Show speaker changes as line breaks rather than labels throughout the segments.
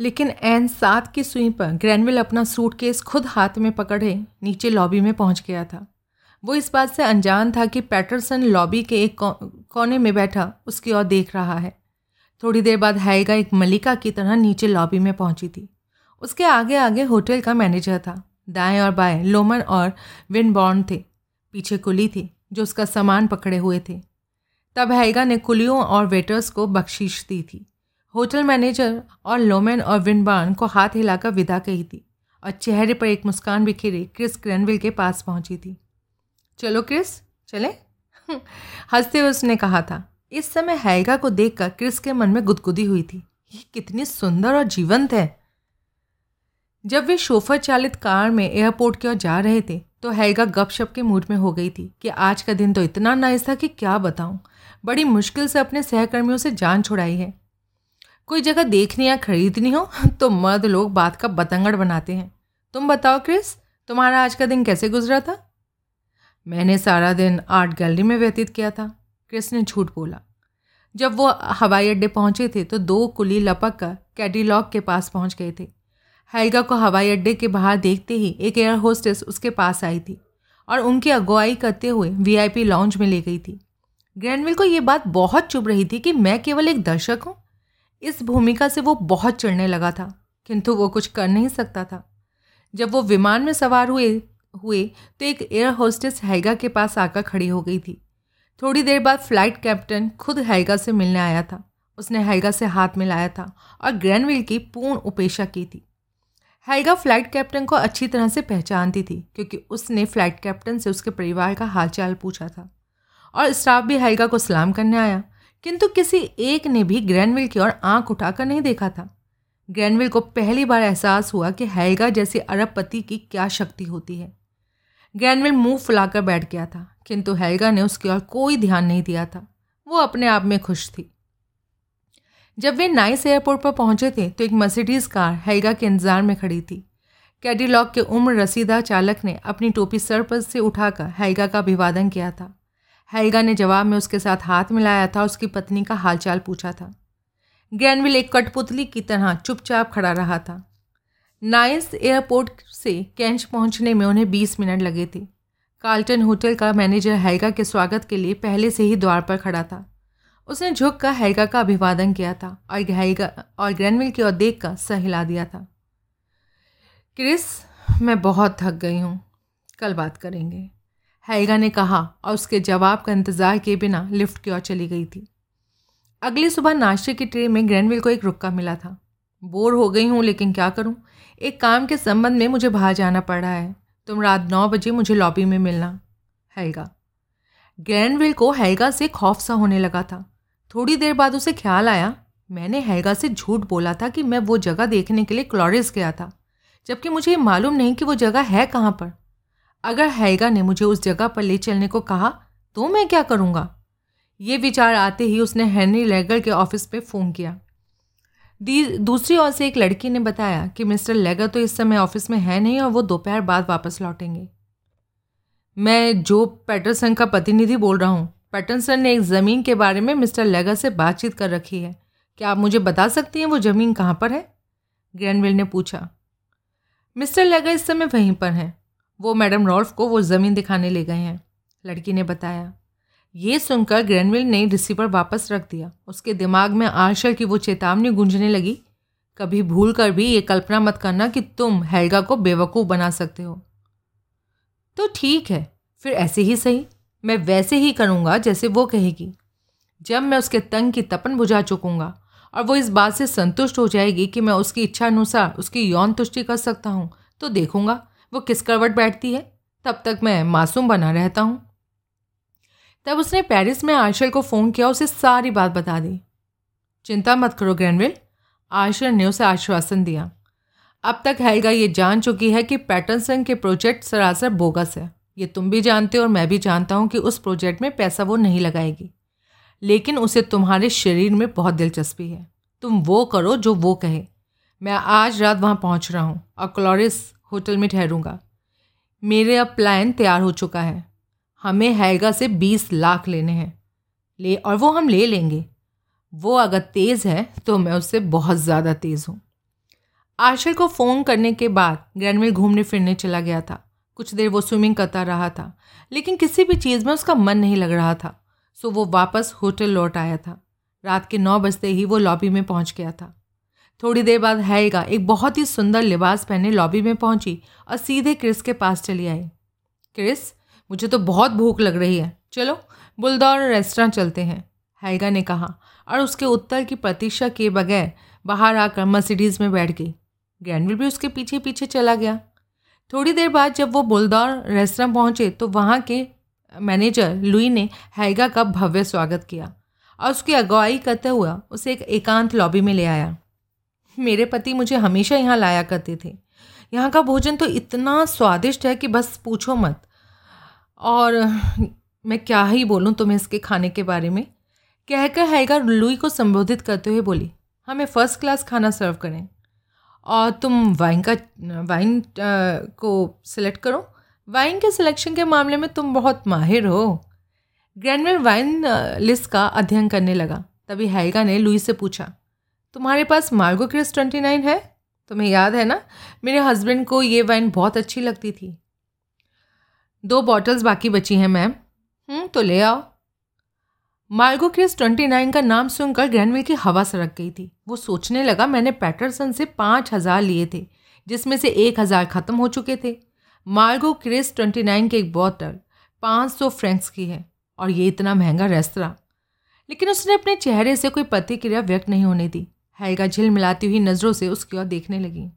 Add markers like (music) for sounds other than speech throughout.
लेकिन एन सात की सुई पर ग्रैनविल अपना सूटकेस खुद हाथ में पकड़े, नीचे लॉबी में पहुँच गया था। वो इस बात से अनजान था कि पैटरसन लॉबी के एक कोने में बैठा, उसकी ओर देख रहा है। थोड़ी देर बाद हैगा एक मलिका की तरह नीचे लॉबी में पहुँची थी। उसके आगे आगे होटल का मैनेजर था। दाएँ और बाएँ लोमन और विनबॉर्न थे। पीछे कुली थी, जो उसका सामान पकड़े हुए थे। तब हैगा ने कुलियों और वेटर्स को बख्शीश दी थी। होटल मैनेजर और लोमेन और विनबार्न को हाथ हिलाकर विदा कही थी और चेहरे पर एक मुस्कान बिखेरे क्रिस ग्रैनविल के पास पहुँची थी। चलो क्रिस, चले? (laughs) हँसते हुए उसने कहा था, इस समय हैगा को देखकर क्रिस के मन में गुदगुदी हुई थी। ये कितनी सुंदर और जीवंत है। जब वे शोफर चालित कार में एयरपोर्ट की ओर जा रहे थे तो हैगा गपशप के मूड में हो गई थी कि आज का दिन तो इतना नाइस था कि क्या बताऊँ। बड़ी मुश्किल से अपने सहकर्मियों से जान छुड़ाई है। कोई जगह देखनी या खरीदनी हो तो मर्द लोग बात का बतंगड़ बनाते हैं। तुम बताओ, क्रिस, तुम्हारा आज का दिन कैसे गुजरा था? मैंने सारा दिन आर्ट गैलरी में व्यतीत किया था, क्रिस ने झूठ बोला। जब वो हवाई अड्डे पहुँचे थे तो दो कुली लपक कर कैडीलॉग के पास पहुँच गए थे। हैगा को हवाई अड्डे के बाहर देखते ही एक एयर होस्टेस उसके पास आई थी और उनकी अगुवाई करते हुए वीआईपी लॉन्च में ले गई थी। ग्रैंडविल को ये बात बहुत चुभ रही थी कि मैं केवल एक दर्शक हूँ। इस भूमिका से वो बहुत चिढ़ने लगा था, किंतु वो कुछ कर नहीं सकता था। जब वो विमान में सवार हुए हुए तो एक एयर होस्टेस हैगा के पास आकर खड़ी हो गई थी। थोड़ी देर बाद फ़्लाइट कैप्टन खुद हैगा से मिलने आया था। उसने हैगा से हाथ मिलाया था और ग्रैनविल की पूर्ण उपेक्षा की थी। हैगा फ़्लाइट कैप्टन को अच्छी तरह से पहचानती थी, क्योंकि उसने फ़्लाइट कैप्टन से उसके परिवार का हालचाल पूछा था। और स्टाफ भी हैगा को सलाम करने आया। किंतु किसी एक ने भी ग्रैनविल की ओर आँख उठाकर नहीं देखा था। ग्रैनविल को पहली बार एहसास हुआ कि हैगा जैसी अरबपति की क्या शक्ति होती है। ग्रैनविल मुँह फुलाकर बैठ गया था, किंतु हैगा ने उसकी ओर कोई ध्यान नहीं दिया था। वो अपने आप में खुश थी। जब वे नाइस एयरपोर्ट पर पहुँचे थे तो एक मर्सिडीज़ कार हैगा के इंतज़ार में खड़ी थी। कैडीलॉक के उम्र रसीदा चालक ने अपनी टोपी सर पर से उठाकर हैगा का अभिवादन किया था। हैगा ने जवाब में उसके साथ हाथ मिलाया था, उसकी पत्नी का हालचाल पूछा था। ग्रैनविल एक कठपुतली की तरह चुपचाप खड़ा रहा था। नाइस एयरपोर्ट से कैंच पहुँचने में उन्हें बीस मिनट लगे थे। कार्ल्टन होटल का मैनेजर हैगा के स्वागत के लिए पहले से ही द्वार पर खड़ा था। उसने झुक कर हैगा का अभिवादन किया था और हैगा और ग्रैनविल की ओर देख कर सहिला दिया था। क्रिस, मैं बहुत थक गई हूँ। कल बात करेंगे। हैगा ने कहा और उसके जवाब का इंतज़ार किए बिना लिफ्ट की ओर चली गई थी। अगली सुबह नाश्ते की ट्रे में ग्रैंडविल को एक रुक्का मिला था। बोर हो गई हूँ, लेकिन क्या करूँ? एक काम के संबंध में मुझे बाहर जाना पड़ रहा है। तुम रात नौ बजे मुझे लॉबी में मिलना, हैगा। ग्रैंडविल को हैगा से खौफ सा होने लगा था। थोड़ी देर बाद उसे ख्याल आया, मैंने हैगा से झूठ बोला था कि मैं वो जगह देखने के लिए क्लोरिस गया था, जबकि मुझे ये मालूम नहीं कि वो जगह है कहाँ पर। अगर हैगा ने मुझे उस जगह पर ले चलने को कहा तो मैं क्या करूँगा? ये विचार आते ही उसने हेनरी लेगर के ऑफ़िस पे फ़ोन किया। दूसरी ओर से एक लड़की ने बताया कि मिस्टर लेगर तो इस समय ऑफ़िस में है नहीं और वो दोपहर बाद वापस लौटेंगे। मैं जो पैटरसन का प्रतिनिधि बोल रहा हूँ, पैटरसन ने एक ज़मीन के बारे में मिस्टर लेगर से बातचीत कर रखी है। क्या आप मुझे बता सकती हैं वो ज़मीन कहाँ पर है? ग्रैंडविल ने पूछा। मिस्टर लेगर इस समय वहीं पर हैं। वो मैडम रॉल्फ को वो ज़मीन दिखाने ले गए हैं। लड़की ने बताया। ये सुनकर ग्रैनविल ने रिसीवर वापस रख दिया। उसके दिमाग में आशा की वो चेतावनी गूंजने लगी। कभी भूल कर भी ये कल्पना मत करना कि तुम हैगा को बेवकूफ़ बना सकते हो। तो ठीक है, फिर ऐसे ही सही। मैं वैसे ही करूँगा जैसे वो कहेगी। जब मैं उसके तंग की तपन बुझा चुकूँगा और वो इस बात से संतुष्ट हो जाएगी कि मैं उसकी इच्छा अनुसार उसकी यौन तुष्टि कर सकता हूँ तो देखूँगा वो किस करवट बैठती है? तब तक मैं मासूम बना रहता हूँ। तब उसने पेरिस में आशल को फ़ोन किया, उसे सारी बात बता दी। चिंता मत करो ग्रैंडविल आशल ने उसे आश्वासन दिया। अब तक हैगा ये जान चुकी है कि पैटर्सन के प्रोजेक्ट सरासर बोगस है। ये तुम भी जानते हो और मैं भी जानता हूँ कि उस प्रोजेक्ट में पैसा वो नहीं लगाएगी। लेकिन उसे तुम्हारे शरीर में बहुत दिलचस्पी है। तुम वो करो जो वो कहे। मैं आज रात वहाँ पहुँच रहा हूँ। और क्लोरिस होटल में ठहरूँगा। मेरे अब प्लान तैयार हो चुका है। हमें हैगा से बीस लाख लेने हैं। ले, और वो हम ले लेंगे। वो अगर तेज़ है तो मैं उससे बहुत ज़्यादा तेज़ हूँ। आशर को फ़ोन करने के बाद ग्रैंडविल घूमने फिरने चला गया था। कुछ देर वो स्विमिंग करता रहा था। लेकिन किसी भी चीज़ में उसका मन नहीं लग रहा था। सो वो वापस होटल लौट आया था। रात के नौ बजते ही वो लॉबी में पहुँच गया था। थोड़ी देर बाद हैगा एक बहुत ही सुंदर लिबास पहने लॉबी में पहुँची और सीधे क्रिस के पास चली आई। क्रिस, मुझे तो बहुत भूख लग रही है। चलो, बुलदौर रेस्टोरेंट चलते हैं, हैगा ने कहा और उसके उत्तर की प्रतीक्षा किए बगैर बाहर आकर मर्सिडीज़ में बैठ गई। ग्रैंडविल भी उसके पीछे पीछे चला गया। थोड़ी देर बाद जब वो बुलदौर रेस्टोरेंट पहुँचे तो वहाँ के मैनेजर लुई ने हैगा का भव्य स्वागत किया और उसकी अगुवाई करते हुआ उसे एक एकांत लॉबी में ले आया। मेरे पति मुझे हमेशा यहाँ लाया करते थे। यहाँ का भोजन तो इतना स्वादिष्ट है कि बस पूछो मत। और मैं क्या ही बोलूँ तुम्हें इसके खाने के बारे में? कहकर हैगा लुई को संबोधित करते हुए बोली, हमें फ़र्स्ट क्लास खाना सर्व करें। और तुम वाइन का वाइन को सिलेक्ट करो। वाइन के सिलेक्शन के मामले में तुम बहुत माहिर हो। ग्रैंडवेल वाइन लिस्ट का अध्ययन करने लगा। तभी हैगा ने लुई से पूछा तुम्हारे पास मार्गो क्रिस ट्वेंटी नाइन है? तुम्हें याद है ना? मेरे हस्बैंड को ये वाइन बहुत अच्छी लगती थी। दो बॉटल्स बाकी बची हैं मैम हम्म, तो ले आओ। मार्गो क्रिस ट्वेंटी नाइन का नाम सुनकर ग्रैंडविल की हवा सड़क गई थी। वो सोचने लगा मैंने पैटरसन से पाँच हज़ार लिए थे जिसमें से एक हज़ार ख़त्म हो चुके थे। मार्गो क्रिस ट्वेंटी नाइन की एक बॉटल पाँच सौ फ्रेंक्स की है और ये इतना महँगा रेस्तरा लेकिन उसने अपने चेहरे से कोई प्रतिक्रिया व्यक्त नहीं होने दी। हैगा झिल मिलाती हुई नज़रों से उसकी ओर देखने लगी।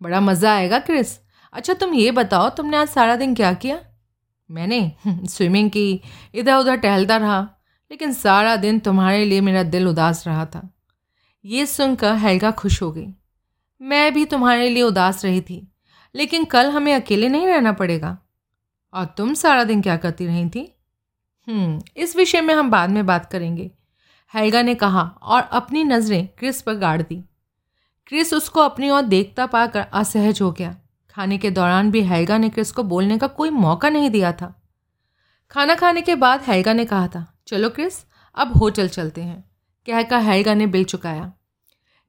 बड़ा मज़ा आएगा क्रिस। अच्छा तुम ये बताओ तुमने आज सारा दिन क्या किया? मैंने स्विमिंग की। इधर उधर टहलता रहा लेकिन सारा दिन तुम्हारे लिए मेरा दिल उदास रहा था। ये सुनकर हैगा खुश हो गई। मैं भी तुम्हारे लिए उदास रही थी लेकिन कल हमें अकेले नहीं रहना पड़ेगा। और तुम सारा दिन क्या करती रही थी? हम्म, इस विषय में हम बाद में बात करेंगे। हैगा ने कहा और अपनी नज़रें क्रिस पर गाड़ दी। क्रिस उसको अपनी ओर देखता पाकर असहज हो गया। खाने के दौरान भी हैगा ने क्रिस को बोलने का कोई मौका नहीं दिया था। खाना खाने के बाद हैगा ने कहा था, चलो क्रिस, अब होटल चलते हैं। कहकर हैगा ने बिल चुकाया।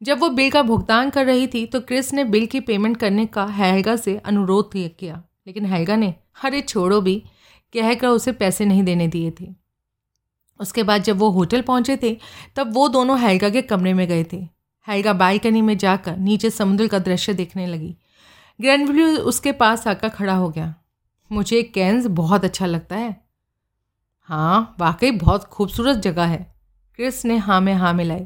जब वो बिल का भुगतान कर रही थी तो क्रिस ने बिल की पेमेंट करने का हैगा से अनुरोध किया। लेकिन हैगा ने, अरे छोड़ो भी, कहकर उसे पैसे नहीं देने दिए थे। उसके बाद जब वो होटल पहुँचे थे, तब वो दोनों हैगा के कमरे में गए थे। हैगा बालकनी में जाकर नीचे समुद्र का दृश्य देखने लगी। ग्रैंडव्यू उसके पास आकर खड़ा हो गया। मुझे कैंस बहुत अच्छा लगता है। हाँ वाकई बहुत खूबसूरत जगह है। क्रिस ने हाँ में हाँ मिलाई।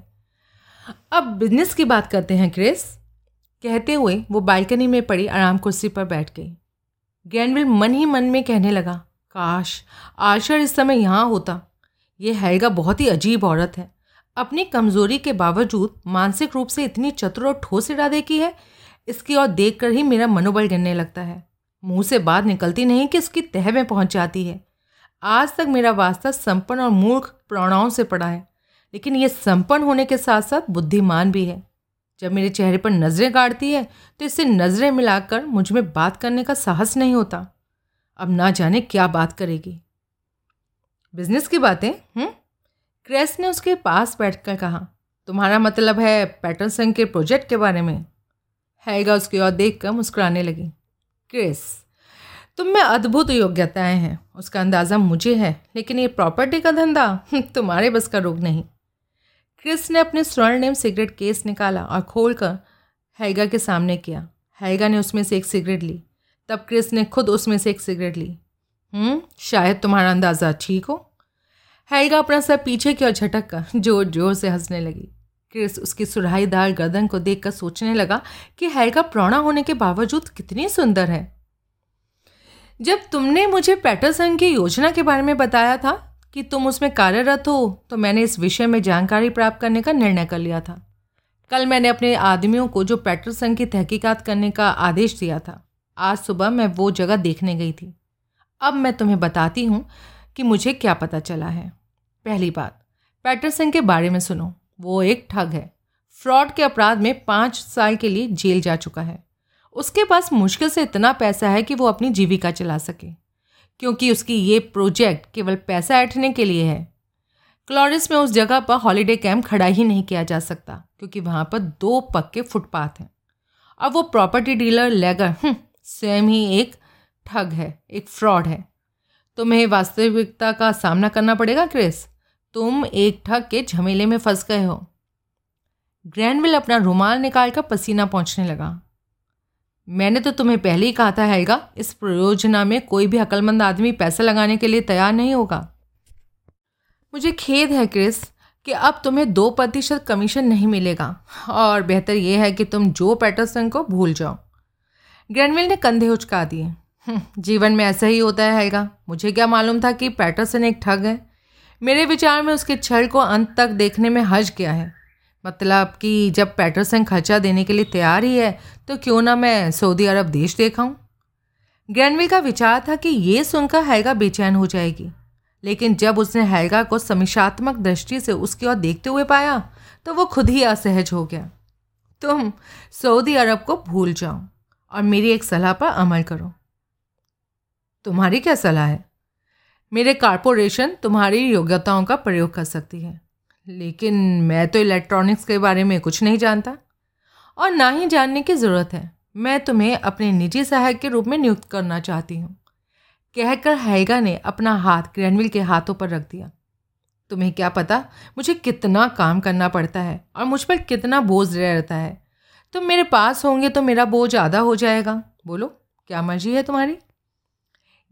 अब बिज़नेस की बात करते हैं, क्रिस। कहते हुए वो बालकनी में पड़ी आराम कुर्सी पर बैठ गई। ग्रैंडविल मन ही मन में कहने लगा, काश आशर इस समय यहाँ होता। ये हैगा बहुत ही अजीब औरत है। अपनी कमज़ोरी के बावजूद मानसिक रूप से इतनी चतुर और ठोस इरादे की है, इसकी ओर देख कर ही मेरा मनोबल गिरने लगता है। मुँह से बात निकलती नहीं कि इसकी तह में पहुँच जाती है। आज तक मेरा वास्ता संपन्न और मूर्ख प्रणों से पड़ा है, लेकिन ये संपन्न होने के साथ साथ बुद्धिमान भी है। जब मेरे चेहरे पर नज़रें गाड़ती है तो इससे नज़रें मिलाकर मुझमें बात करने का साहस नहीं होता। अब ना जाने क्या बात करेगी। बिज़नेस की बातें? हम्म? क्रेस ने उसके पास बैठकर कहा, तुम्हारा मतलब है पैटरसन के प्रोजेक्ट के बारे में? हैगा उसकी ओर देख कर मुस्कुराने लगी। क्रिस तुम में अद्भुत योग्यताएँ हैं। उसका अंदाज़ा मुझे है, लेकिन ये प्रॉपर्टी का धंधा (laughs) तुम्हारे बस का रोग नहीं। क्रिस ने अपने स्वर्णिम सिगरेट केस निकाला और खोल कर हैगा के सामने किया। हैगा ने उसमें से एक सिगरेट ली। तब क्रिस ने खुद उसमें से एक सिगरेट ली। हम्म शायद तुम्हारा अंदाज़ा ठीक हो। हैगा अपना सर पीछे की ओर झटक कर ज़ोर ज़ोर से हंसने लगी। क्रिस उसकी सुराहीदार गर्दन को देखकर सोचने लगा कि हैगा प्रौणा होने के बावजूद कितनी सुंदर है। जब तुमने मुझे पैटरसन की योजना के बारे में बताया था कि तुम उसमें कार्यरत हो तो मैंने इस विषय में जानकारी प्राप्त करने का निर्णय कर लिया था। कल मैंने अपने आदमियों को जो पैटरसन की तहकीकात करने का आदेश दिया था। आज सुबह मैं वो जगह देखने गई थी। अब मैं तुम्हें बताती हूँ कि मुझे क्या पता चला है। पहली बात पैटरसन के बारे में सुनो। वो एक ठग है। फ्रॉड के अपराध में पाँच साल के लिए जेल जा चुका है। उसके पास मुश्किल से इतना पैसा है कि वो अपनी जीविका चला सके क्योंकि उसकी ये प्रोजेक्ट केवल पैसा ऐठने के लिए है। क्लोरिस में उस जगह पर हॉलीडे कैंप खड़ा ही नहीं किया जा सकता क्योंकि वहाँ पर दो पक्के फुटपाथ हैं। अब वो प्रॉपर्टी डीलर लेगर हम्म, स्वयं ही एक ठग है, एक फ्रॉड है। तुम्हें वास्तविकता का सामना करना पड़ेगा क्रिस तुम एक ठग के झमेले में फंस गए हो। ग्रैंडविल अपना रुमाल निकाल कर पसीना पहुँचने लगा। मैंने तो तुम्हें पहले ही कहा था हैगा इस परियोजना में कोई भी अकलमंद आदमी पैसा लगाने के लिए तैयार नहीं होगा। मुझे खेद है क्रिस कि अब तुम्हें दो प्रतिशत कमीशन नहीं मिलेगा। और बेहतर यह है कि तुम जो पैटरसन को भूल जाओ। ग्रैंडविल ने कंधे उचका दिए। जीवन में ऐसा ही होता है, हैगा। मुझे क्या मालूम था कि पैटरसन एक ठग है। मेरे विचार में उसके छल को अंत तक देखने में हज क्या है? मतलब कि जब पैटरसन खर्चा देने के लिए तैयार ही है तो क्यों ना मैं सऊदी अरब देश देखाऊं? ग्रैंडविल का विचार था कि ये सुनकर हैगा बेचैन हो जाएगी। लेकिन जब उसने हैगा को समीक्षात्मक दृष्टि से उसकी ओर देखते हुए पाया तो वो खुद ही असहज हो गया। तुम सऊदी अरब को भूल जाओ और मेरी एक सलाह पर अमल करो। तुम्हारी क्या सलाह है? मेरे कारपोरेशन तुम्हारी योग्यताओं का प्रयोग कर सकती है। लेकिन मैं तो इलेक्ट्रॉनिक्स के बारे में कुछ नहीं जानता। और ना ही जानने की ज़रूरत है। मैं तुम्हें अपने निजी सहायक के रूप में नियुक्त करना चाहती हूँ। कहकर हैगा ने अपना हाथ ग्रैनविल के हाथों पर रख दिया। तुम्हें क्या पता मुझे कितना काम करना पड़ता है और मुझ पर कितना बोझ रहता है। तुम मेरे पास होंगे तो मेरा बोझ आधा हो जाएगा। बोलो, क्या मर्ज़ी है तुम्हारी?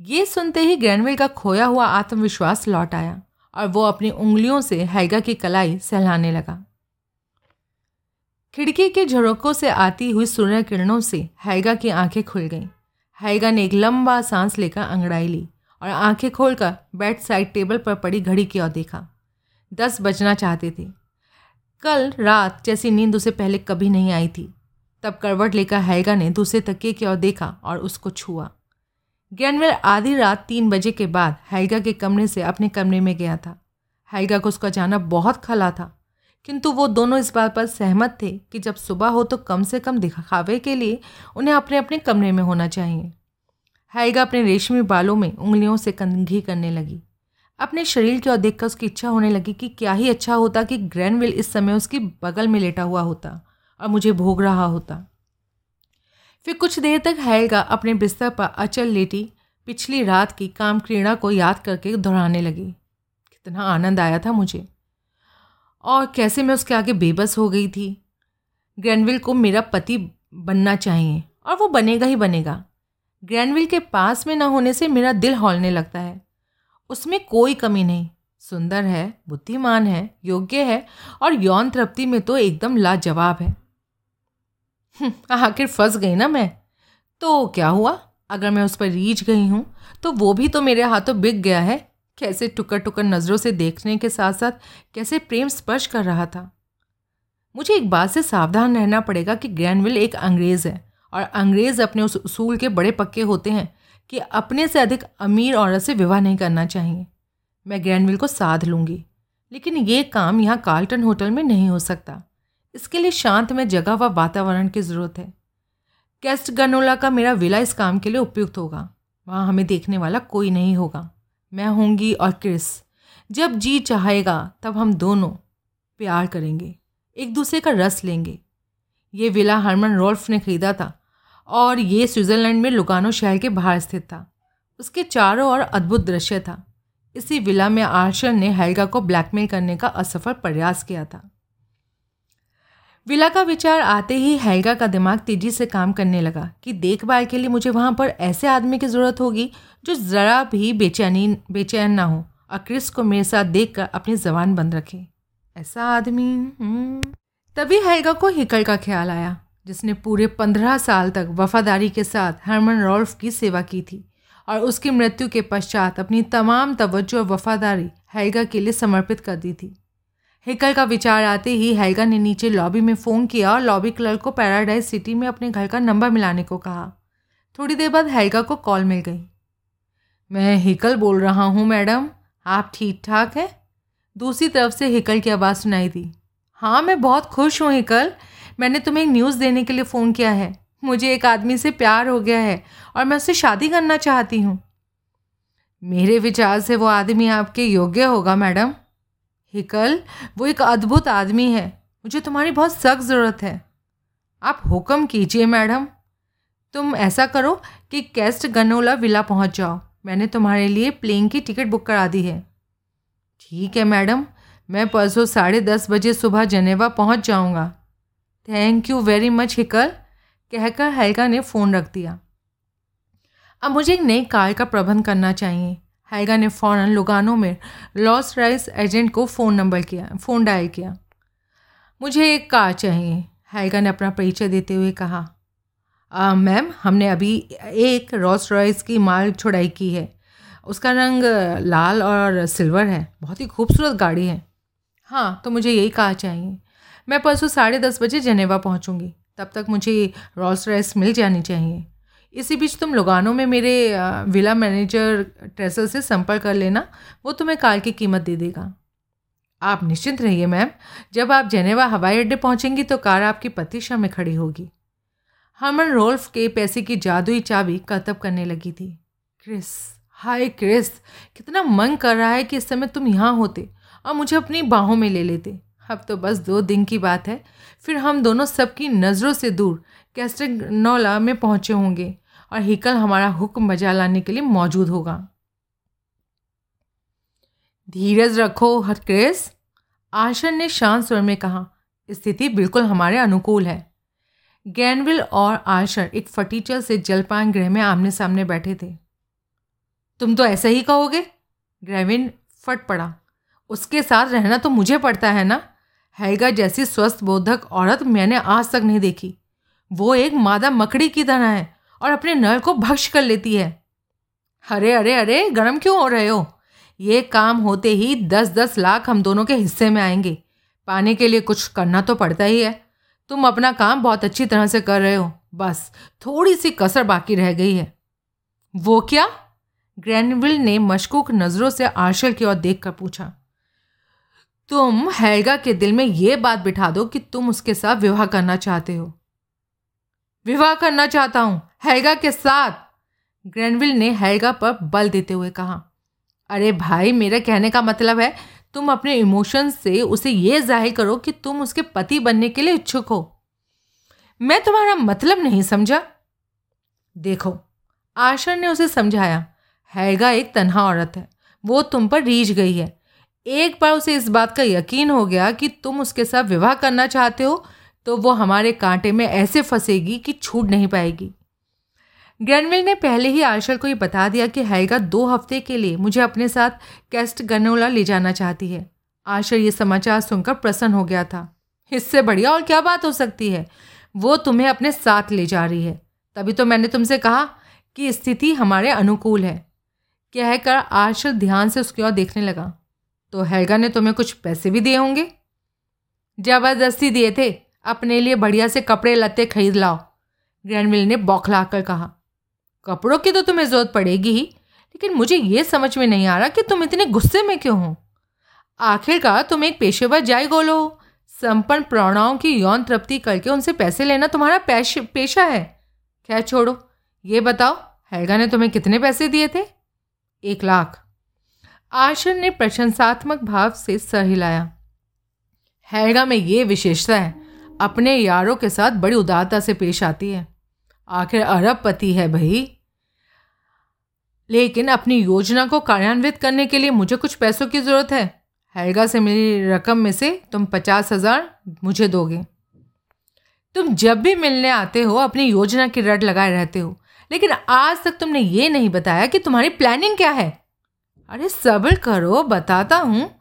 ये सुनते ही ग्रैनविल का खोया हुआ आत्मविश्वास लौट आया और वो अपनी उंगलियों से हैगा की कलाई सहलाने लगा। खिड़की के झरोकों से आती हुई सूर्य किरणों से हैगा की आँखें खुल गईं। हैगा ने एक लंबा सांस लेकर अंगड़ाई ली और आँखें खोलकर बेड साइड टेबल पर पड़ी घड़ी की ओर देखा। दस बजना चाहते थे। कल रात जैसी नींद उसे पहले कभी नहीं आई थी। तब करवट लेकर हैगा ने दूसरे तकिए की ओर देखा और उसको छुआ। ग्रैंडवेल आधी रात तीन बजे के बाद हैगा के कमरे से अपने कमरे में गया था। हैगा को उसका जाना बहुत खला था, किंतु वो दोनों इस बात पर सहमत थे कि जब सुबह हो तो कम से कम दिखावे के लिए उन्हें अपने अपने कमरे में होना चाहिए। हैगा अपने रेशमी बालों में उंगलियों से कंघी करने लगी। अपने शरीर की ओर देखकर उसकी इच्छा होने लगी कि क्या ही अच्छा होता कि ग्रैंडविल इस समय उसकी बगल में लेटा हुआ होता और मुझे भोग रहा होता। फिर कुछ देर तक हैगा अपने बिस्तर पर अचल लेटी, पिछली रात की काम क्रीड़ा को याद करके दोहराने लगी। कितना आनंद आया था मुझे। और कैसे मैं उसके आगे बेबस हो गई थी। ग्रैंडविल को मेरा पति बनना चाहिए, और वो बनेगा ही बनेगा। ग्रैंडविल के पास में ना होने से मेरा दिल हौलने लगता है। उसमें कोई कमी नहीं। सुंदर है, बुद्धिमान है, योग्य है, और यौन तृप्ति में तो एकदम लाजवाब है। आखिर फंस गई ना मैं। तो क्या हुआ? अगर मैं उस पर रीझ गई हूँ तो वो भी तो मेरे हाथों बिक गया है। कैसे टुकर टुकर नज़रों से देखने के साथ साथ कैसे प्रेम स्पर्श कर रहा था? मुझे एक बात से सावधान रहना पड़ेगा कि ग्रैंडविल एक अंग्रेज़ है, और अंग्रेज़ अपने उस उसूल के बड़े पक्के होते हैं कि अपने से अधिक अमीर औरत से विवाह नहीं करना चाहिए। मैं ग्रैंडविल को साध लूँगी, लेकिन ये काम यहाँ कार्ल्टन होटल में नहीं हो सकता। इसके लिए शांत में जगह व वातावरण की ज़रूरत है। कैस्ट गनोला का मेरा विला इस काम के लिए उपयुक्त होगा। वहाँ हमें देखने वाला कोई नहीं होगा। मैं होंगी और क्रिस। जब जी चाहेगा, तब हम दोनों प्यार करेंगे। एक दूसरे का रस लेंगे। ये विला हरमन रोल्फ ने खरीदा था और ये स्विट्ज़रलैंड में लुकानो शहर के बाहर स्थित था। उसके चारों ओर अद्भुत दृश्य था। इसी विला में आर्शर ने हेल्गा को ब्लैकमेल करने का असफल प्रयास किया था। विला का विचार आते ही हेल्गा का दिमाग तेज़ी से काम करने लगा कि देखभाल के लिए मुझे वहाँ पर ऐसे आदमी की ज़रूरत होगी जो ज़रा भी बेचैनी, बेचैन ना हो। और क्रिस को मेरे साथ देख अपनी जबान बंद रखे। ऐसा आदमी हम्म। तभी हेल्गा को हिकल का ख्याल आया, जिसने पूरे पंद्रह साल तक वफादारी के साथ हरमन रॉल्फ की सेवा की थी और उसकी मृत्यु के पश्चात अपनी तमाम तवज्जो और वफादारी हेल्गा के लिए समर्पित कर दी थी। हिकल का विचार आते ही हेल्गा ने नीचे लॉबी में फ़ोन किया और लॉबी क्लर्क को पैराडाइज सिटी में अपने घर का नंबर मिलाने को कहा। थोड़ी देर बाद हेल्गा को कॉल मिल गई। मैं हिकल बोल रहा हूँ, मैडम। आप ठीक ठाक हैं? दूसरी तरफ़ से हिकल की आवाज़ सुनाई दी। हाँ मैं बहुत खुश हूँ, हिकल। मैंने तुम्हें एक न्यूज़ देने के लिए फ़ोन किया है। मुझे एक आदमी से प्यार हो गया है और मैं उससे शादी करना चाहती हूँ। मेरे विचार से वो आदमी आपके योग्य होगा, मैडम। हिकल, वो एक अद्भुत आदमी है। मुझे तुम्हारी बहुत सख्त ज़रूरत है। आप हुक्म कीजिए, मैडम। तुम ऐसा करो कि कैस्ट गनोला विला पहुँच जाओ। मैंने तुम्हारे लिए प्लेन की टिकट बुक करा दी है। ठीक है, मैडम। मैं परसों साढ़े दस बजे सुबह जनेवा पहुँच जाऊँगा। Thank you very much Hickle. कहकर हेल्गा ने फ़ोन रख दिया। अब मुझे एक नई कार का प्रबंध करना चाहिए। हेल्गा ने फ़ौरन लुगानों में लॉस राइस एजेंट को फ़ोन नंबर किया, फ़ोन डायल किया। मुझे एक कार चाहिए हेल्गा ने अपना परिचय देते हुए कहा। मैम, हमने अभी एक रॉस रॉयस की माल छुड़ाई की है। उसका रंग लाल और सिल्वर है, बहुत ही खूबसूरत गाड़ी है। हाँ तो मुझे यही कार चाहिए। मैं परसों साढ़े दस बजे जनेवा पहुँचूँगी। तब तक मुझे रॉस रॉयस मिल जानी चाहिए। इसी बीच तुम लुगानों में मेरे विला मैनेजर ट्रेसर से संपर्क कर लेना, वो तुम्हें कार की कीमत दे देगा। आप निश्चिंत रहिए, मैम। जब आप जेनेवा हवाई अड्डे पहुंचेंगी तो कार आपकी प्रतीक्षा में खड़ी होगी। हरमन रोल्फ के पैसे की जादुई चाबी कर्तब करने लगी थी। क्रिस, हाय क्रिस, कितना मन कर रहा है कि इस समय तुम यहाँ होते और मुझे अपनी बाहों में ले लेते। अब तो बस दो दिन की बात है, फिर हम दोनों सबकी नज़रों से दूर कैस्टनोला में पहुँचे होंगे और हिकल हमारा हुक्म बजा लाने के लिए मौजूद होगा। धीरज रखो हर क्रिस आशन ने शांत स्वर में कहा, स्थिति बिल्कुल हमारे अनुकूल है। गैनविल और आशर एक फटीचर से जलपान गृह में आमने सामने बैठे थे। तुम तो ऐसा ही कहोगे? ग्रेविन फट पड़ा। उसके साथ रहना तो मुझे पड़ता है ना? हैगा जैसी स्वस्थ बोधक औरत मैंने आज तक नहीं देखी। वो एक मादा मकड़ी की तरह है और अपने नल को भक्ष कर लेती है। अरे अरे अरे, गर्म क्यों हो रहे हो? ये काम होते ही दस दस लाख हम दोनों के हिस्से में आएँगे। पाने के लिए कुछ करना तो पड़ता ही है। तुम अपना काम बहुत अच्छी तरह से कर रहे हो। बस थोड़ी सी कसर बाकी रह गई है। वो क्या? ग्रैनविल ने मशकूक नज़रों से आर्शल की ओर देख कर पूछा। तुम हैगा के दिल में ये बात बिठा दो कि तुम उसके साथ विवाह करना चाहते हो। विवाह करना चाहता हूँ। हैगा के साथ। ग्रैनविल ने हैगा पर बल देते हुए कहा, अरे भाई, मेरे कहने का मतलब है, तुम अपने इमोशंस से उसे ये ज़ाहिर करो कि तुम उसके पति बनने के लिए इच्छुक हो। मैं तुम्हारा मतलब नहीं समझा। देखो आशर ने उसे समझाया, हैगा एक तनहा औरत है, वो तुम पर रीझ गई है। एक बार उसे इस बात का यकीन हो गया कि तुम उसके साथ विवाह करना चाहते हो तो वो हमारे कांटे में ऐसे फंसेगी कि छूट नहीं पाएगी। ग्रैनविल ने पहले ही आशर को ये बता दिया कि हैगा दो हफ़्ते के लिए मुझे अपने साथ कैस्ट गनोला ले जाना चाहती है। आशर ये समाचार सुनकर प्रसन्न हो गया था। इससे बढ़िया और क्या बात हो सकती है? वो तुम्हें अपने साथ ले जा रही है। तभी तो मैंने तुमसे कहा कि स्थिति हमारे अनुकूल है। कहकर आशर ध्यान से उसकी ओर देखने लगा। तो हैगा ने तुम्हें कुछ पैसे भी दिए होंगे? ज़बरदस्ती दिए थे? अपने लिए बढ़िया से कपड़े, लत्ते खरीद लाओ। ग्रैंडविल ने बौखला कर कहा, कपड़ों की तो तुम्हें ज़रूरत पड़ेगी ही, लेकिन मुझे ये समझ में नहीं आ रहा कि तुम इतने गुस्से में क्यों हो। आखिरकार तुम एक पेशेवर जाय गोलो हो। संपन्न प्रौणाओं की यौन तृप्ति करके उनसे पैसे लेना तुम्हारा पैश, पेशा है। खैर छोड़ो, ये बताओ, हैगा ने तुम्हें कितने पैसे दिए थे? एक लाख। आशर ने प्रशंसात्मक भाव से सर हिलाया। हैगा में ये विशेषता है अपने यारों के साथ बड़ी उदारता से पेश आती है। आखिर अरब पति है भाई। लेकिन अपनी योजना को कार्यान्वित करने के लिए मुझे कुछ पैसों की ज़रूरत है। हैगा से मिली रकम में से तुम पचास हज़ार मुझे दोगे। तुम जब भी मिलने आते हो, अपनी योजना की रट लगाए रहते हो। लेकिन आज तक तुमने ये नहीं बताया कि तुम्हारी प्लानिंग क्या है। अरे सब्र करो, बताता हूँ।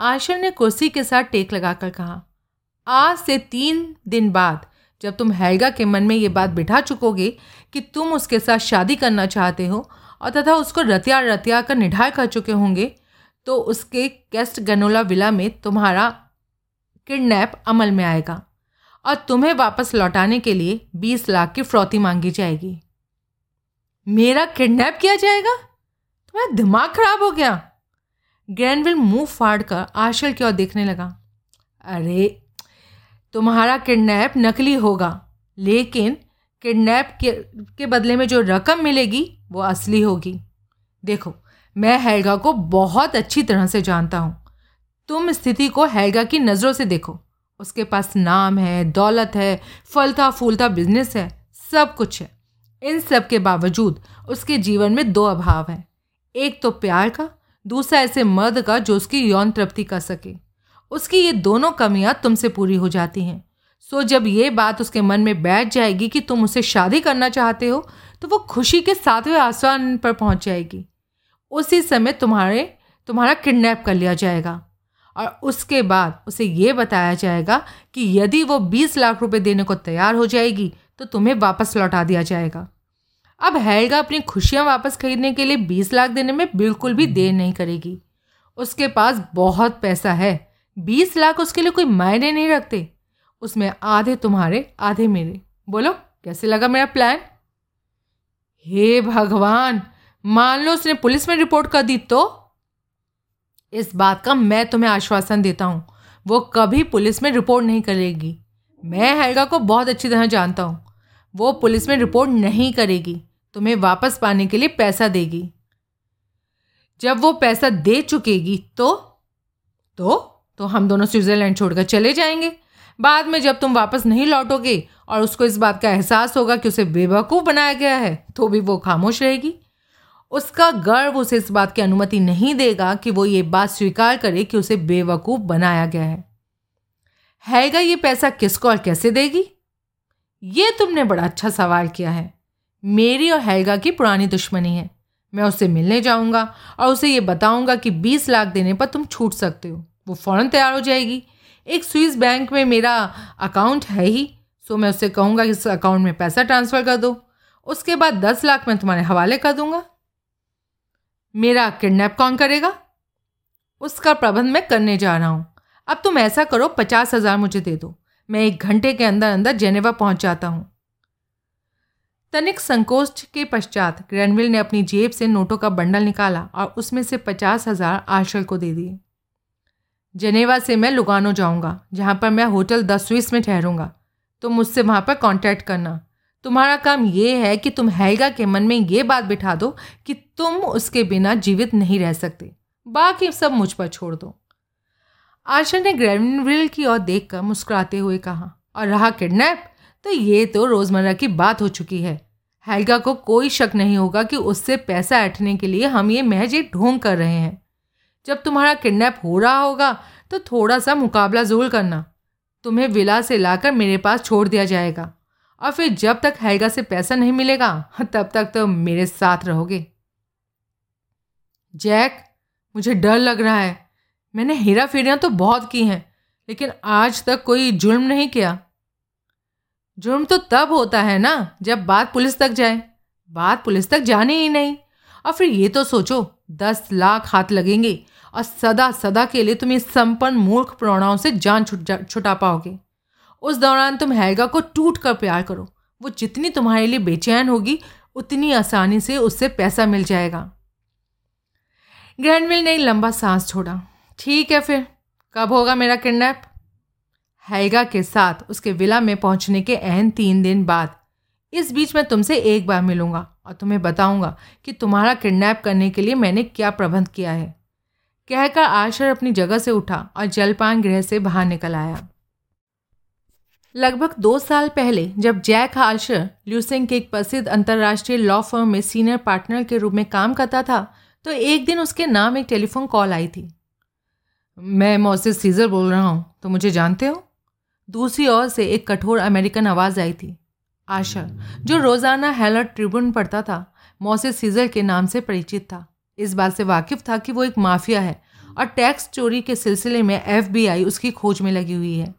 आशर ने कुर्सी के साथ टेक लगाकर कहा। आज से तीन दिन बाद जब तुम हैगा के मन में ये बात बिठा चुकोगे कि तुम उसके साथ शादी करना चाहते हो और तथा उसको रतिया रतिया कर निढार कर चुके होंगे तो उसके कैस्ट गनोला विला में तुम्हारा किडनैप अमल में आएगा और तुम्हें वापस लौटाने के लिए बीस लाख की फ्रौती मांगी जाएगी। मेरा किडनैप किया जाएगा? तुम्हारा दिमाग खराब हो गया। ग्रैंडविल मुँह फाड़ कर आशल की ओर देखने लगा। अरे तुम्हारा किडनैप नकली होगा, लेकिन किडनैप के के बदले में जो रकम मिलेगी, वो असली होगी। देखो, मैं हैगा को बहुत अच्छी तरह से जानता हूँ। तुम स्थिति को हैगा की नज़रों से देखो। उसके पास नाम है, दौलत है फलता फूलता बिज़नेस है, सब कुछ है। इन सब के बावजूद उसके जीवन में दो अभाव हैं। एक तो प्यार का, दूसरा ऐसे मर्द का जो उसकी यौन तृप्ति कर सके। उसकी ये दोनों कमियाँ तुमसे पूरी हो जाती हैं। सो जब ये बात उसके मन में बैठ जाएगी कि तुम उसे शादी करना चाहते हो तो वो खुशी के सातवें आसमान पर पहुँच जाएगी। उसी समय तुम्हारे, तुम्हारा किडनैप कर लिया जाएगा। और उसके बाद उसे ये बताया जाएगा कि यदि वो बीस लाख रुपए देने को तैयार हो जाएगी तो तुम्हें वापस लौटा दिया जाएगा। अब हैलगा अपनी खुशियाँ वापस खरीदने के लिए बीस लाख देने में बिल्कुल भी देर नहीं करेगी। उसके पास बहुत पैसा है बीस लाख उसके लिए कोई मायने नहीं रखते। उसमें आधे तुम्हारे, आधे मेरे। बोलो, कैसे लगा मेरा प्लान हे भगवान, मान लो उसने पुलिस में रिपोर्ट कर दी तो? इस बात का मैं तुम्हें आश्वासन देता हूँ, वो कभी पुलिस में रिपोर्ट नहीं करेगी। मैं हेल्गा को बहुत अच्छी तरह जानता हूँ, वो पुलिस में रिपोर्ट नहीं करेगी, तुम्हें वापस पाने के लिए पैसा देगी। जब वो पैसा दे चुकेगी तो? तो? तो हम दोनों स्विट्ज़रलैंड छोड़कर चले जाएँगे। बाद में जब तुम वापस नहीं लौटोगे और उसको इस बात का एहसास होगा कि उसे बेवकूफ़ बनाया गया है तो भी वो खामोश रहेगी। उसका गर्व उसे इस बात की अनुमति नहीं देगा कि वो ये बात स्वीकार करे कि उसे बेवकूफ़ बनाया गया है। हैगा, ये पैसा किसको और कैसे देगी? ये तुमने बड़ा अच्छा सवाल किया है। मेरी और हैगा की पुरानी दुश्मनी है। मैं उससे मिलने जाऊँगा और उसे ये बताऊँगा कि बीस लाख देने पर तुम छूट सकते हो। वो फ़ौरन तैयार हो जाएगी। एक स्विस बैंक में मेरा अकाउंट है ही, सो मैं उससे कहूँगा कि इस अकाउंट में पैसा ट्रांसफ़र कर दो। उसके बाद दस लाख मैं तुम्हारे हवाले कर दूँगा। मेरा किडनैप कौन करेगा? उसका प्रबंध मैं करने जा रहा हूँ। अब तुम ऐसा करो, पचास हज़ार मुझे दे दो। मैं एक घंटे के अंदर अंदर जेनेवा पहुँच जाता हूँ। तनिक संकोच के पश्चात ग्रैनविल ने अपनी जेब से नोटों का बंडल निकाला और उसमें से पचास हज़ार आर्शल को दे दिए। जनेवा से मैं लुगानो जाऊँगा, जहाँ पर मैं होटल द स्विस में ठहरूँगा। तुम मुझसे वहाँ पर कांटेक्ट करना। तुम्हारा काम ये है कि तुम हैगा के मन में ये बात बिठा दो कि तुम उसके बिना जीवित नहीं रह सकते। बाकी सब मुझ पर छोड़ दो। आशा ने ग्रेनविल की ओर देखकर मुस्कुराते हुए कहा, और रहा किडनैप? तो ये तो रोज़मर्रा की बात हो चुकी है। हैगा को कोई शक नहीं होगा कि उससे पैसा ऐठने के लिए हम ये महज ढोंग कर रहे हैं। जब तुम्हारा किडनैप हो रहा होगा तो थोड़ा सा मुकाबला ज़रूर करना। तुम्हें विला से लाकर मेरे पास छोड़ दिया जाएगा। और फिर जब तक हैगा से पैसा नहीं मिलेगा, (laughs) तब तक तो मेरे साथ रहोगे। जैक, मुझे डर लग रहा है। मैंने हेरा फेरियाँ तो बहुत की हैं, लेकिन आज तक कोई जुर्म नहीं किया। जुर्म तो तब होता है ना, जब बात पुलिस तक जाए। बात पुलिस तक जाने ही नहीं। और फिर ये तो सोचो, दस लाख हाथ लगेंगे। और सदा सदा के लिए तुम इस संपन्न मूर्ख प्रणों से जान छुट जा, छुटा पाओगे। उस दौरान तुम हैगा को टूट कर प्यार करो। वो जितनी तुम्हारे लिए बेचैन होगी, उतनी आसानी से उससे पैसा मिल जाएगा। ग्रैंडविल ने लंबा सांस छोड़ा। ठीक है फिर, कब होगा मेरा किडनैप? हैगा के साथ उसके विला में पहुँचने के एहन तीन दिन बाद। इस बीच मैं तुमसे एक बार मिलूँगा और तुम्हें बताऊँगा कि तुम्हारा किडनैप करने के लिए मैंने क्या प्रबंध किया है। कहकर आशर अपनी जगह से उठा और जलपान गृह से बाहर निकल आया। लगभग दो साल पहले, जब जैक आशर ल्यूसिंग के एक प्रसिद्ध अंतर्राष्ट्रीय लॉ फर्म में सीनियर पार्टनर के रूप में काम करता था तो एक दिन उसके नाम एक टेलीफोन कॉल आई थी। मैं मोसिस सीजर बोल रहा हूँ तो मुझे जानते हो? दूसरी ओर से एक कठोर अमेरिकन आवाज़ आई थी। आशा जो रोज़ाना हेलर ट्रिब्यून पढ़ता था, मोसिस सीजर के नाम से परिचित था। इस बात से वाकिफ था कि वो एक माफिया है और टैक्स चोरी के सिलसिले में एफबीआई उसकी खोज में लगी हुई है।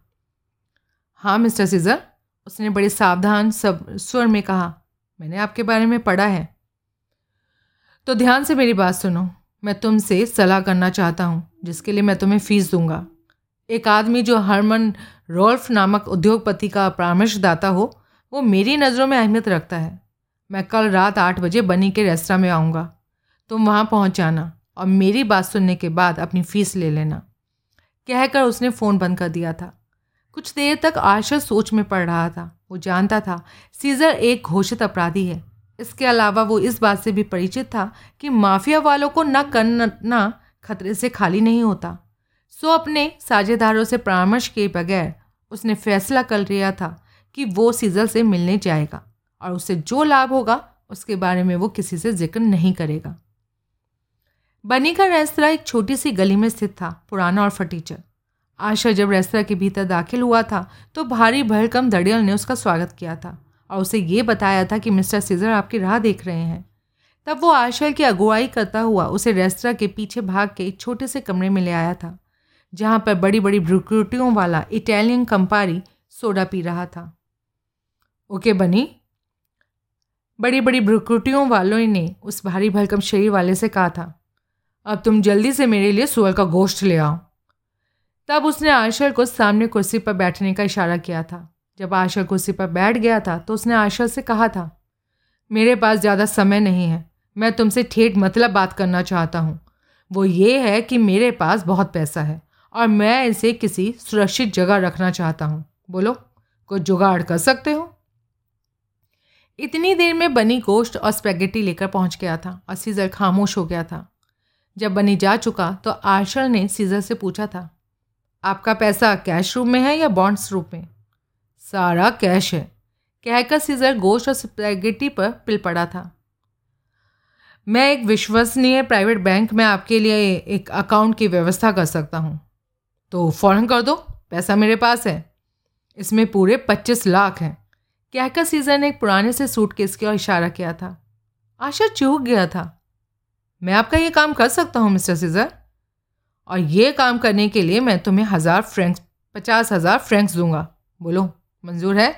हाँ मिस्टर सीजर, उसने बड़े सावधान सब स्वर में कहा, मैंने आपके बारे में पढ़ा है। तो ध्यान से मेरी बात सुनो, मैं तुमसे सलाह करना चाहता हूँ, जिसके लिए मैं तुम्हें फ़ीस दूँगा। एक आदमी जो हरमन रोल्फ नामक उद्योगपति का परामर्शदाता हो, वो मेरी नज़रों में अहमियत रखता है। मैं कल रात आठ बजे बनी के रेस्तरा में आऊँगा। तुम वहाँ पहुँच जाना और मेरी बात सुनने के बाद अपनी फ़ीस ले लेना। कहकर उसने फ़ोन बंद कर दिया था। कुछ देर तक आशा सोच में पड़ रहा था। वो जानता था सीज़र एक घोषित अपराधी है। इसके अलावा वो इस बात से भी परिचित था कि माफिया वालों को न करना खतरे से खाली नहीं होता। सो अपने साझेदारों से परामर्श के बगैर उसने फैसला कर लिया था कि वो सीज़र से मिलने जाएगा और उसे जो लाभ होगा उसके बारे में वो किसी से ज़िक्र नहीं करेगा। बनी का रेस्तरा एक छोटी सी गली में स्थित था, पुराना और फटीचर आशा जब रेस्तरा के भीतर दाखिल हुआ था तो भारी भरकम दड़ियल ने उसका स्वागत किया था और उसे ये बताया था कि मिस्टर सीजर आपकी राह देख रहे हैं। तब वो आशा की अगुवाई करता हुआ उसे रेस्तरा के पीछे भाग के एक छोटे से कमरे में ले आया था, जहाँ पर बड़ी बड़ी भ्रुकुटियों वाला इटालियन कंपारी सोडा पी रहा था। ओके बनी? बड़ी बड़ी भ्रुकुटियों वालों ने उस भारी भरकम शरीर वाले से कहा था अब तुम जल्दी से मेरे लिए सुअर का गोश्त ले आओ। तब उसने आशर को सामने कुर्सी पर बैठने का इशारा किया था। जब आशर कुर्सी पर बैठ गया था तो उसने आशर से कहा था, मेरे पास ज़्यादा समय नहीं है। मैं तुमसे ठेठ मतलब बात करना चाहता हूँ। वो ये है कि मेरे पास बहुत पैसा है और मैं इसे किसी सुरक्षित जगह रखना चाहता हूँ। बोलो, कुछ जुगाड़ कर सकते हो? इतनी देर में बनी गोश्त और स्पेगेटी लेकर पहुँच गया था। और सीजर खामोश हो गया था। जब बनी जा चुका तो आशर ने सीजर से पूछा था, आपका पैसा कैश रूप में है या बॉन्ड्स रूप में? सारा कैश है। कहकर सीजर गोश्त और स्पेगेटी पर पिल पड़ा था। मैं एक विश्वसनीय प्राइवेट बैंक में आपके लिए एक अकाउंट की व्यवस्था कर सकता हूँ। तो फ़ौरन कर दो, पैसा मेरे पास है। इसमें पूरे पच्चीस लाख हैं। कहकर सीजर ने एक पुराने से सूटकेस की ओर इशारा किया था। आशा चूक गया था। मैं आपका ये काम कर सकता हूँ, मिस्टर सीजर। और ये काम करने के लिए मैं तुम्हें हज़ार फ्रेंक्स पचास हज़ार फ्रेंक्स दूँगा। बोलो, मंजूर है?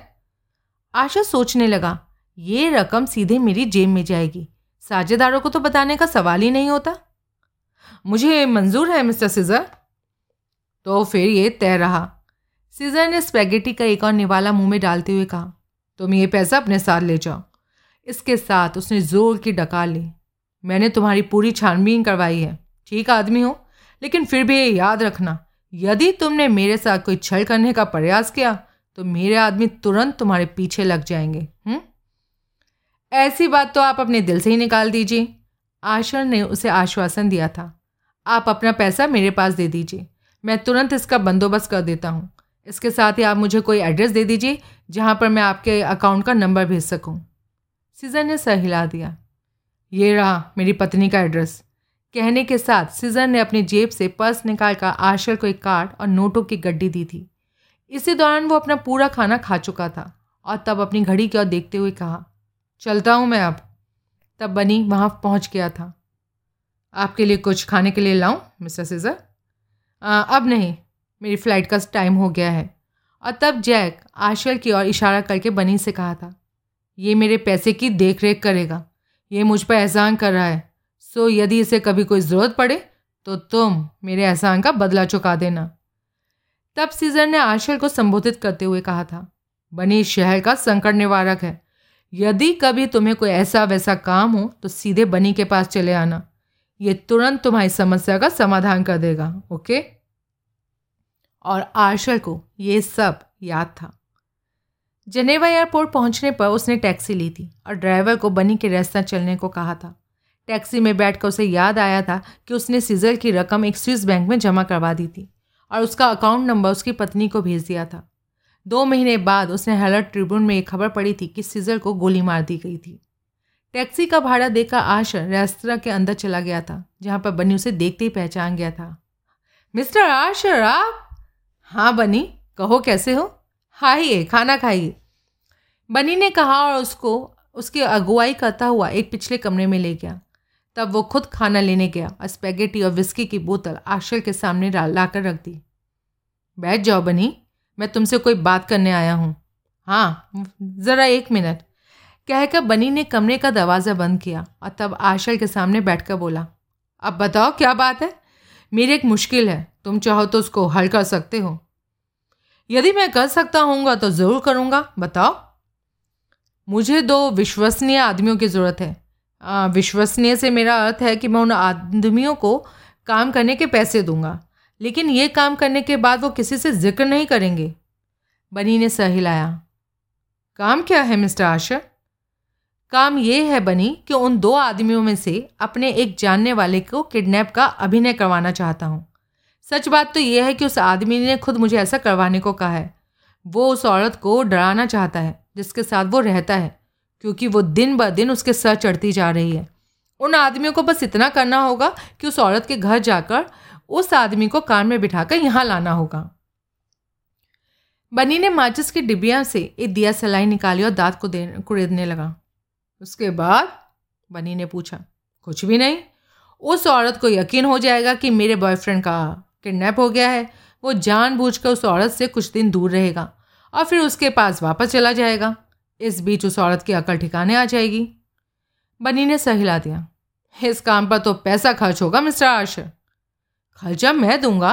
आशा सोचने लगा, ये रकम सीधे मेरी जेब में जाएगी। साझेदारों को तो बताने का सवाल ही नहीं होता। मुझे मंजूर है, मिस्टर सीजर। तो फिर ये तय रहा। सीजर ने स्पैगेटी का एक और निवाला मुँह में डालते हुए कहा, तुम ये पैसा अपने साथ ले जाओ। इसके साथ उसने ज़ोर की डका ली। मैंने तुम्हारी पूरी छानबीन करवाई है। ठीक आदमी हो, लेकिन फिर भी ये याद रखना, यदि तुमने मेरे साथ कोई छल करने का प्रयास किया तो मेरे आदमी तुरंत तुम्हारे पीछे लग जाएँगे हुँ? ऐसी बात तो आप अपने दिल से ही निकाल दीजिए। आशर ने उसे आश्वासन दिया था। आप अपना पैसा मेरे पास दे दीजिए। मैं तुरंत इसका बंदोबस्त कर देता हूँ। इसके साथ ही आप मुझे कोई एड्रेस दे दीजिए, जहाँ पर मैं आपके अकाउंट का नंबर भेज सकूँ। सीजर ने सर हिला दिया। ये रहा मेरी पत्नी का एड्रेस। कहने के साथ सीजर ने अपनी जेब से पर्स निकाल कर आशर को एक कार्ड और नोटों की गड्डी दी थी। इसी दौरान वो अपना पूरा खाना खा चुका था और तब अपनी घड़ी की ओर देखते हुए कहा, चलता हूँ मैं अब। तब बनी वहाँ पहुँच गया था। आपके लिए कुछ खाने के लिए लाऊं, मिस्टर सीजर? अब नहीं, मेरी फ़्लाइट का टाइम हो गया है। और तब जैक आशर की ओर इशारा करके बनी से कहा था, ये मेरे पैसे की देख रेख करेगा। ये मुझ पर एहसान कर रहा है। सो यदि इसे कभी कोई ज़रूरत पड़े तो तुम मेरे एहसान का बदला चुका देना। तब सीजर ने आशर को संबोधित करते हुए कहा था, बनी शहर का संकट निवारक है। यदि कभी तुम्हें कोई ऐसा वैसा काम हो तो सीधे बनी के पास चले आना। ये तुरंत तुम्हारी समस्या का समाधान कर देगा, ओके? और आशर को ये सब याद था। जनेवा एयरपोर्ट पहुँचने पर उसने टैक्सी ली थी और ड्राइवर को बनी के रास्ता चलने को कहा था। टैक्सी में बैठकर उसे याद आया था कि उसने सीजर की रकम एक स्विस बैंक में जमा करवा दी थी और उसका अकाउंट नंबर उसकी पत्नी को भेज दिया था। दो महीने बाद उसने हेलर्ट ट्रिब्यून में एक खबर पड़ी थी कि सीजर को गोली मार दी गई थी। टैक्सी का भाड़ा देकर आशर रेस्तरा के अंदर चला गया था, जहाँ पर बनी उसे देखते ही पहचान गया था। मिस्टर आशर आप? हाँ बनी, कहो कैसे हो? खाइए खाना खाइए। बनी ने कहा और उसको, उसकी अगुवाई करता हुआ एक पिछले कमरे में ले गया। तब वो खुद खाना लेने गया और स्पेगेटी और विस्की की बोतल आशर के सामने ला कर रख दी। बैठ जाओ बनी, मैं तुमसे कोई बात करने आया हूँ। हाँ ज़रा एक मिनट। कहकर बनी ने कमरे का दरवाज़ा बंद किया और तब आशर के सामने बैठकर बोला, अब बताओ क्या बात है? मेरी एक मुश्किल है। तुम चाहो तो उसको हल कर सकते हो। यदि मैं कर सकता हूँगा तो ज़रूर करूँगा। बताओ। मुझे दो विश्वसनीय आदमियों की ज़रूरत है। विश्वसनीय से मेरा अर्थ है कि मैं उन आदमियों को काम करने के पैसे दूँगा, लेकिन ये काम करने के बाद वो किसी से ज़िक्र नहीं करेंगे। बनी ने सह हिलाया। काम क्या है, मिस्टर आशर काम ये है, बनी, कि उन दो आदमियों में से अपने एक जानने वाले को किडनैप का अभिनय करवाना चाहता हूँ। सच बात तो यह है कि उस आदमी ने खुद मुझे ऐसा करवाने को कहा है। वो उस औरत को डराना चाहता है। जिसके साथ वो रहता है, क्योंकि वो दिन ब दिन उसके सर चढ़ती जा रही है। उन आदमियों को बस इतना करना होगा कि उस औरत के घर जाकर उस आदमी को कार में बिठाकर यहाँ लाना होगा। बनी ने माचिस की डिबिया से एक दिया सलाई निकाली और दांत को दे कुरेदने लगा। उसके बाद बनी ने पूछा, कुछ भी नहीं? उस औरत को यकीन हो जाएगा कि मेरे बॉयफ्रेंड का किडनैप हो गया है। वो जानबूझकर उस औरत से कुछ दिन दूर रहेगा। और फिर उसके पास वापस चला जाएगा। इस बीच उस औरत की अकल ठिकाने आ जाएगी। बनी ने सहिला दिया। इस काम पर तो पैसा खर्च होगा, मिस्टर आशर खर्चा मैं दूँगा।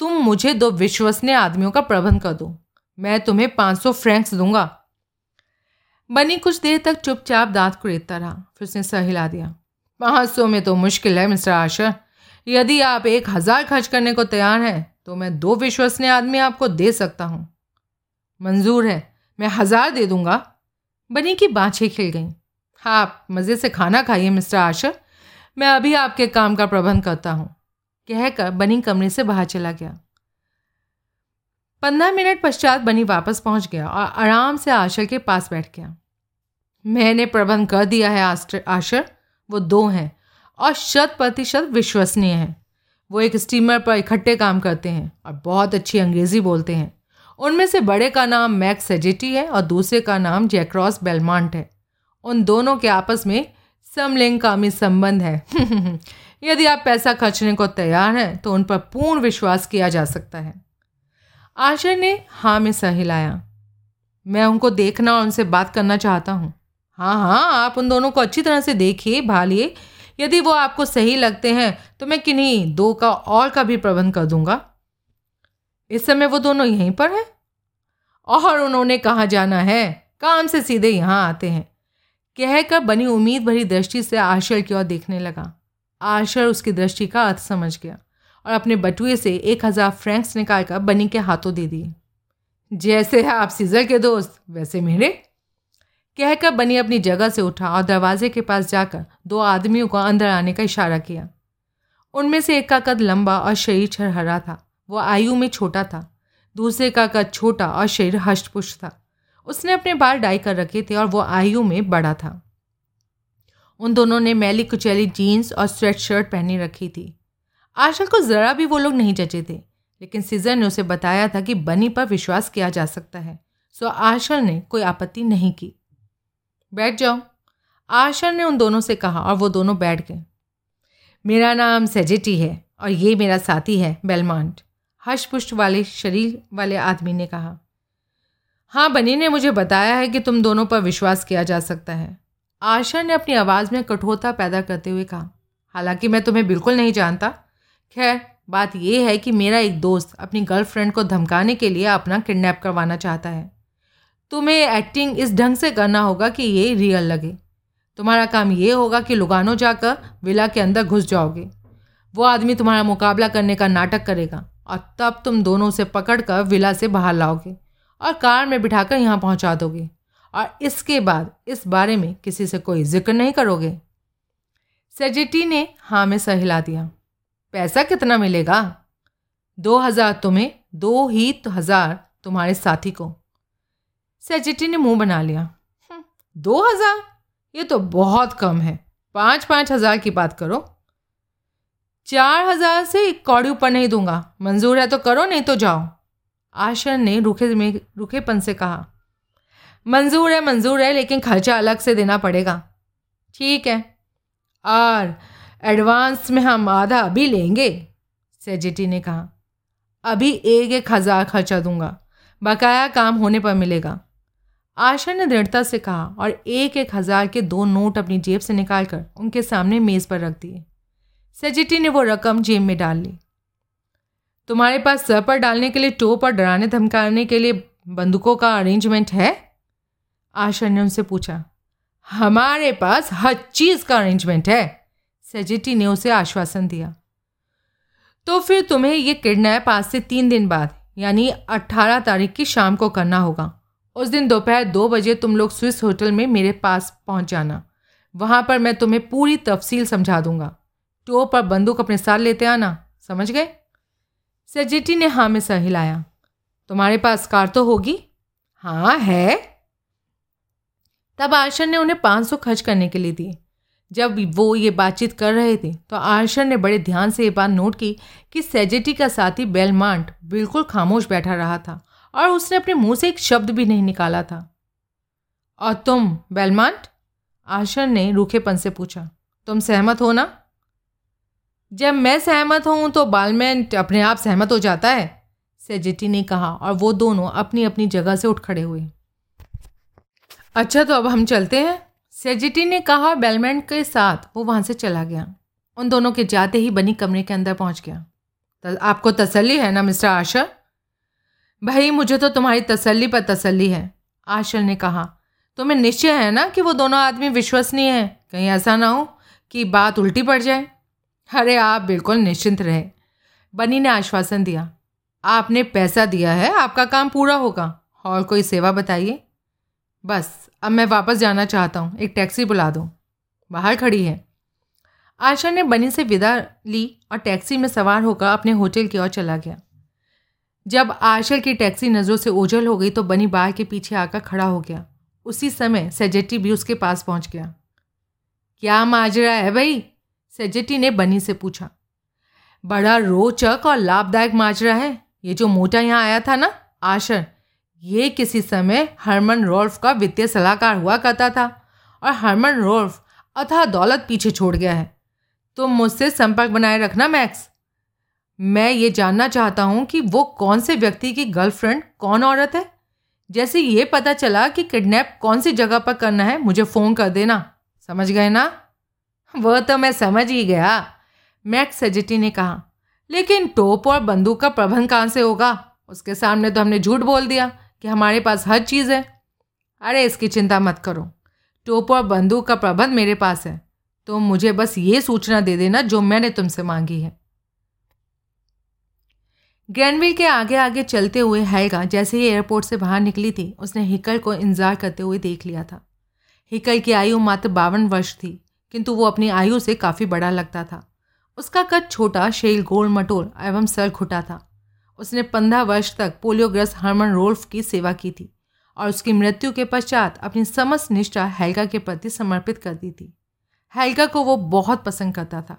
तुम मुझे दो विश्वसनीय आदमियों का प्रबंध कर दो। मैं तुम्हें पाँच सौ फ्रैंक्स दूँगा। बनी कुछ देर तक चुपचाप दांत कुरेदता रहा। फिर उसने सहिला दिया। पाँच सौ में तो मुश्किल है, मिस्टर आशर यदि आप एक हज़ार खर्च करने को तैयार हैं तो मैं दो विश्वसनीय आदमी आपको दे सकता हूँ। मंजूर है, मैं हज़ार दे दूँगा। बनी की बाँछें खिल गईं। आप मज़े से खाना खाइए, मिस्टर आशर मैं अभी आपके काम का प्रबंध करता हूँ। कहकर बनी कमरे से बाहर चला गया। पंद्रह मिनट पश्चात बनी वापस पहुँच गया और आराम से आशर के पास बैठ गया। मैंने प्रबंध कर दिया है आशर वो दो हैं और शत प्रतिशत विश्वसनीय हैं। वो एक स्टीमर पर इकट्ठे काम करते हैं और बहुत अच्छी अंग्रेज़ी बोलते हैं। उनमें से बड़े का नाम मैक्स सेजेटी है और दूसरे का नाम जैक्रॉस बेलमांट है। उन दोनों के आपस में समलिंगकामी संबंध है। (laughs) यदि आप पैसा खर्चने को तैयार हैं तो उन पर पूर्ण विश्वास किया जा सकता है। आशर ने हाँ में सहिलाया मैं उनको देखना और उनसे बात करना चाहता हूँ। हाँ हाँ आप उन दोनों को अच्छी तरह से देखिए, भालिए। यदि वो आपको सही लगते हैं तो मैं किन्हीं दो का और का भी प्रबंध कर दूँगा। इस समय वो दोनों यहीं पर हैं? और उन्होंने कहाँ जाना है? काम से सीधे यहाँ आते हैं। कहकर बनी उम्मीद भरी दृष्टि से आशर की ओर देखने लगा। आशर उसकी दृष्टि का अर्थ समझ गया और अपने बटुए से एक हज़ार फ्रैंक्स निकालकर बनी के हाथों दे दिए। जैसे है आप सीजर के दोस्त, वैसे मेरे। कहकर बनी अपनी जगह से उठा और दरवाजे के पास जाकर दो आदमियों को अंदर आने का इशारा किया। उनमें से एक का कद लंबा और शरीर छरहरा था। वो आयु में छोटा था। दूसरे का कद छोटा और शरीर हष्टपुष्ट था। उसने अपने बाल डाई कर रखे थे और वो आयु में बड़ा था। उन दोनों ने मैली कुचैली जीन्स और स्वेट शर्ट पहनी रखी थी। आशा को ज़रा भी वो लोग नहीं जचे थे, लेकिन सीजर ने उसे बताया था कि बनी पर विश्वास किया जा सकता है, सो आशर ने कोई आपत्ति नहीं की। बैठ जाओ आशर ने उन दोनों से कहा और वो दोनों बैठ गए। मेरा नाम सेजेटी है और ये मेरा साथी है बेलमांट हर्षपुष्ट वाले शरीर वाले आदमी ने कहा हाँ बनी ने मुझे बताया है कि तुम दोनों पर विश्वास किया जा सकता है। आशा ने अपनी आवाज़ में कठोरता पैदा करते हुए कहा, हालाँकि मैं तुम्हें बिल्कुल नहीं जानता। खैर, बात यह है कि मेरा एक दोस्त अपनी गर्लफ्रेंड को धमकाने के लिए अपना किडनैप करवाना चाहता है। तुम्हें एक्टिंग इस ढंग से करना होगा कि ये रियल लगे। तुम्हारा काम ये होगा कि लुगानो जाकर विला के अंदर घुस जाओगे। वो आदमी तुम्हारा मुकाबला करने का नाटक करेगा। और तब तुम दोनों से पकड़ कर विला से बाहर लाओगे और कार में बिठाकर यहाँ पहुँचा दोगे और इसके बाद इस बारे में किसी से कोई ज़िक्र नहीं करोगे। सेजिटी ने हाँ में सहिला दिया। पैसा कितना मिलेगा? दो हज़ार तुम्हें दो ही तो हज़ार तुम्हारे साथी को। सेजिटी ने मुँह बना लिया। हम्म, दो हज़ार? ये तो बहुत कम है। पाँच पाँच हज़ार की बात करो। चार हज़ार से एक कौड़ी ऊपर नहीं दूँगा। मंजूर है तो करो, नहीं तो जाओ। आशर ने रुखे में, रुखेपन से कहा। मंजूर है मंजूर है, लेकिन खर्चा अलग से देना पड़ेगा। ठीक है। और एडवांस में हम आधा अभी लेंगे, सेजिटी ने कहा। अभी एक एक हज़ार खर्चा दूँगा। बकाया काम होने पर मिलेगा। आशा ने दृढ़ता से कहा और एक एक हज़ार के दो नोट अपनी जेब से निकालकर उनके सामने मेज़ पर रख दिए। सेजिटी ने वो रकम जेब में डाल ली। तुम्हारे पास सर पर डालने के लिए टोप और डराने धमकाने के लिए बंदूकों का अरेंजमेंट है? आशा ने उनसे पूछा। हमारे पास हर चीज़ का अरेंजमेंट है, सेजिटी ने उसे आश्वासन दिया। तो फिर तुम्हें ये किडनैप आज से तीन दिन बाद, यानी अट्ठारह तारीख की शाम को करना होगा। उस दिन दोपहर दो बजे तुम लोग स्विस होटल में मेरे पास पहुँच जाना। वहाँ पर मैं तुम्हें पूरी तफसील समझा दूँगा। टोप और बंदूक अपने साथ लेते आना। समझ गए? सजिटी ने हाँ में सर हिलाया। तुम्हारे पास कार तो होगी? हाँ है। तब आर्शन ने उन्हें पाँच सौ खर्च करने के लिए दिए जब वो ये बातचीत कर रहे थे तो आर्शन ने बड़े ध्यान से ये बात नोट की कि सेजेटी का साथी बेलमांट बिल्कुल खामोश बैठा रहा था और उसने अपने मुँह से एक शब्द भी नहीं निकाला था। और तुम बेलमांट आर्शन ने रूखेपन से पूछा। तुम सहमत हो ना? जब मैं सहमत हूँ तो बालमेंट अपने आप सहमत हो जाता है, सेजेटी ने कहा, और वो दोनों अपनी अपनी जगह से उठ खड़े हुए। अच्छा तो अब हम चलते हैं। सेजिटी ने कहा, और बेलमेंट के साथ वो वहाँ से चला गया। उन दोनों के जाते ही बनी कमरे के अंदर पहुँच गया। तो आपको तसल्ली है ना, मिस्टर आशर भाई, मुझे तो तुम्हारी तसल्ली पर तसल्ली है आशर ने कहा। तुम्हें निश्चय है ना कि वो दोनों आदमी विश्वसनीय हैं? कहीं ऐसा ना हो कि बात उल्टी पड़ जाए। अरे आप बिल्कुल निश्चिंत रहे। बनी ने आश्वासन दिया। आपने पैसा दिया है, आपका काम पूरा होगा। और कोई सेवा बताइए? बस, अब मैं वापस जाना चाहता हूँ। एक टैक्सी बुला दो। बाहर खड़ी है। आशा ने बनी से विदा ली और टैक्सी में सवार होकर अपने होटल की ओर चला गया। जब आशा की टैक्सी नज़रों से ओझल हो गई तो बनी बार के पीछे आकर खड़ा हो गया। उसी समय सेजेटी भी उसके पास पहुँच गया। क्या माजरा है भाई? सेजेटी ने बनी से पूछा, बड़ा रोचक और लाभदायक माजरा है। ये जो मोटा यहाँ आया था ना, आशर, ये किसी समय हरमन रोल्फ का वित्तीय सलाहकार हुआ करता था और हरमन रोल्फ अथा दौलत पीछे छोड़ गया है। तुम मुझसे संपर्क बनाए रखना, मैक्स। मैं ये जानना चाहता हूँ कि वो कौन से व्यक्ति की गर्लफ्रेंड कौन औरत है? जैसे ये पता चला कि किडनैप कौन सी जगह पर करना है, मुझे फ़ोन कर देना। समझ गए ना? वह तो मैं समझ ही गया। मैक्स सजिटी ने कहा, लेकिन टोप और बंदूक का प्रबंध कहाँ से होगा? उसके सामने तो हमने झूठ बोल दिया कि हमारे पास हर चीज़ है। अरे, इसकी चिंता मत करो। टोप और बंदूक का प्रबंध मेरे पास है। तो मुझे बस ये सूचना दे देना जो मैंने तुमसे मांगी है। ग्रैंडविल के आगे आगे चलते हुए हैगा जैसे ही एयरपोर्ट से बाहर निकली थी, उसने हिकल को इंतज़ार करते हुए देख लिया था। हिकल की आयु मात्र बावन वर्ष थी। किंतु वो अपनी आयु से काफ़ी बड़ा लगता था। उसका कद छोटा, शेल, गोल, मटोल एवं सर खुटा था। उसने पंद्रह वर्ष तक पोलियोग्रस्त हरमन रोल्फ की सेवा की थी और उसकी मृत्यु के पश्चात अपनी समस्त निष्ठा हेल्गा के प्रति समर्पित कर दी थी। हेल्गा को वो बहुत पसंद करता था।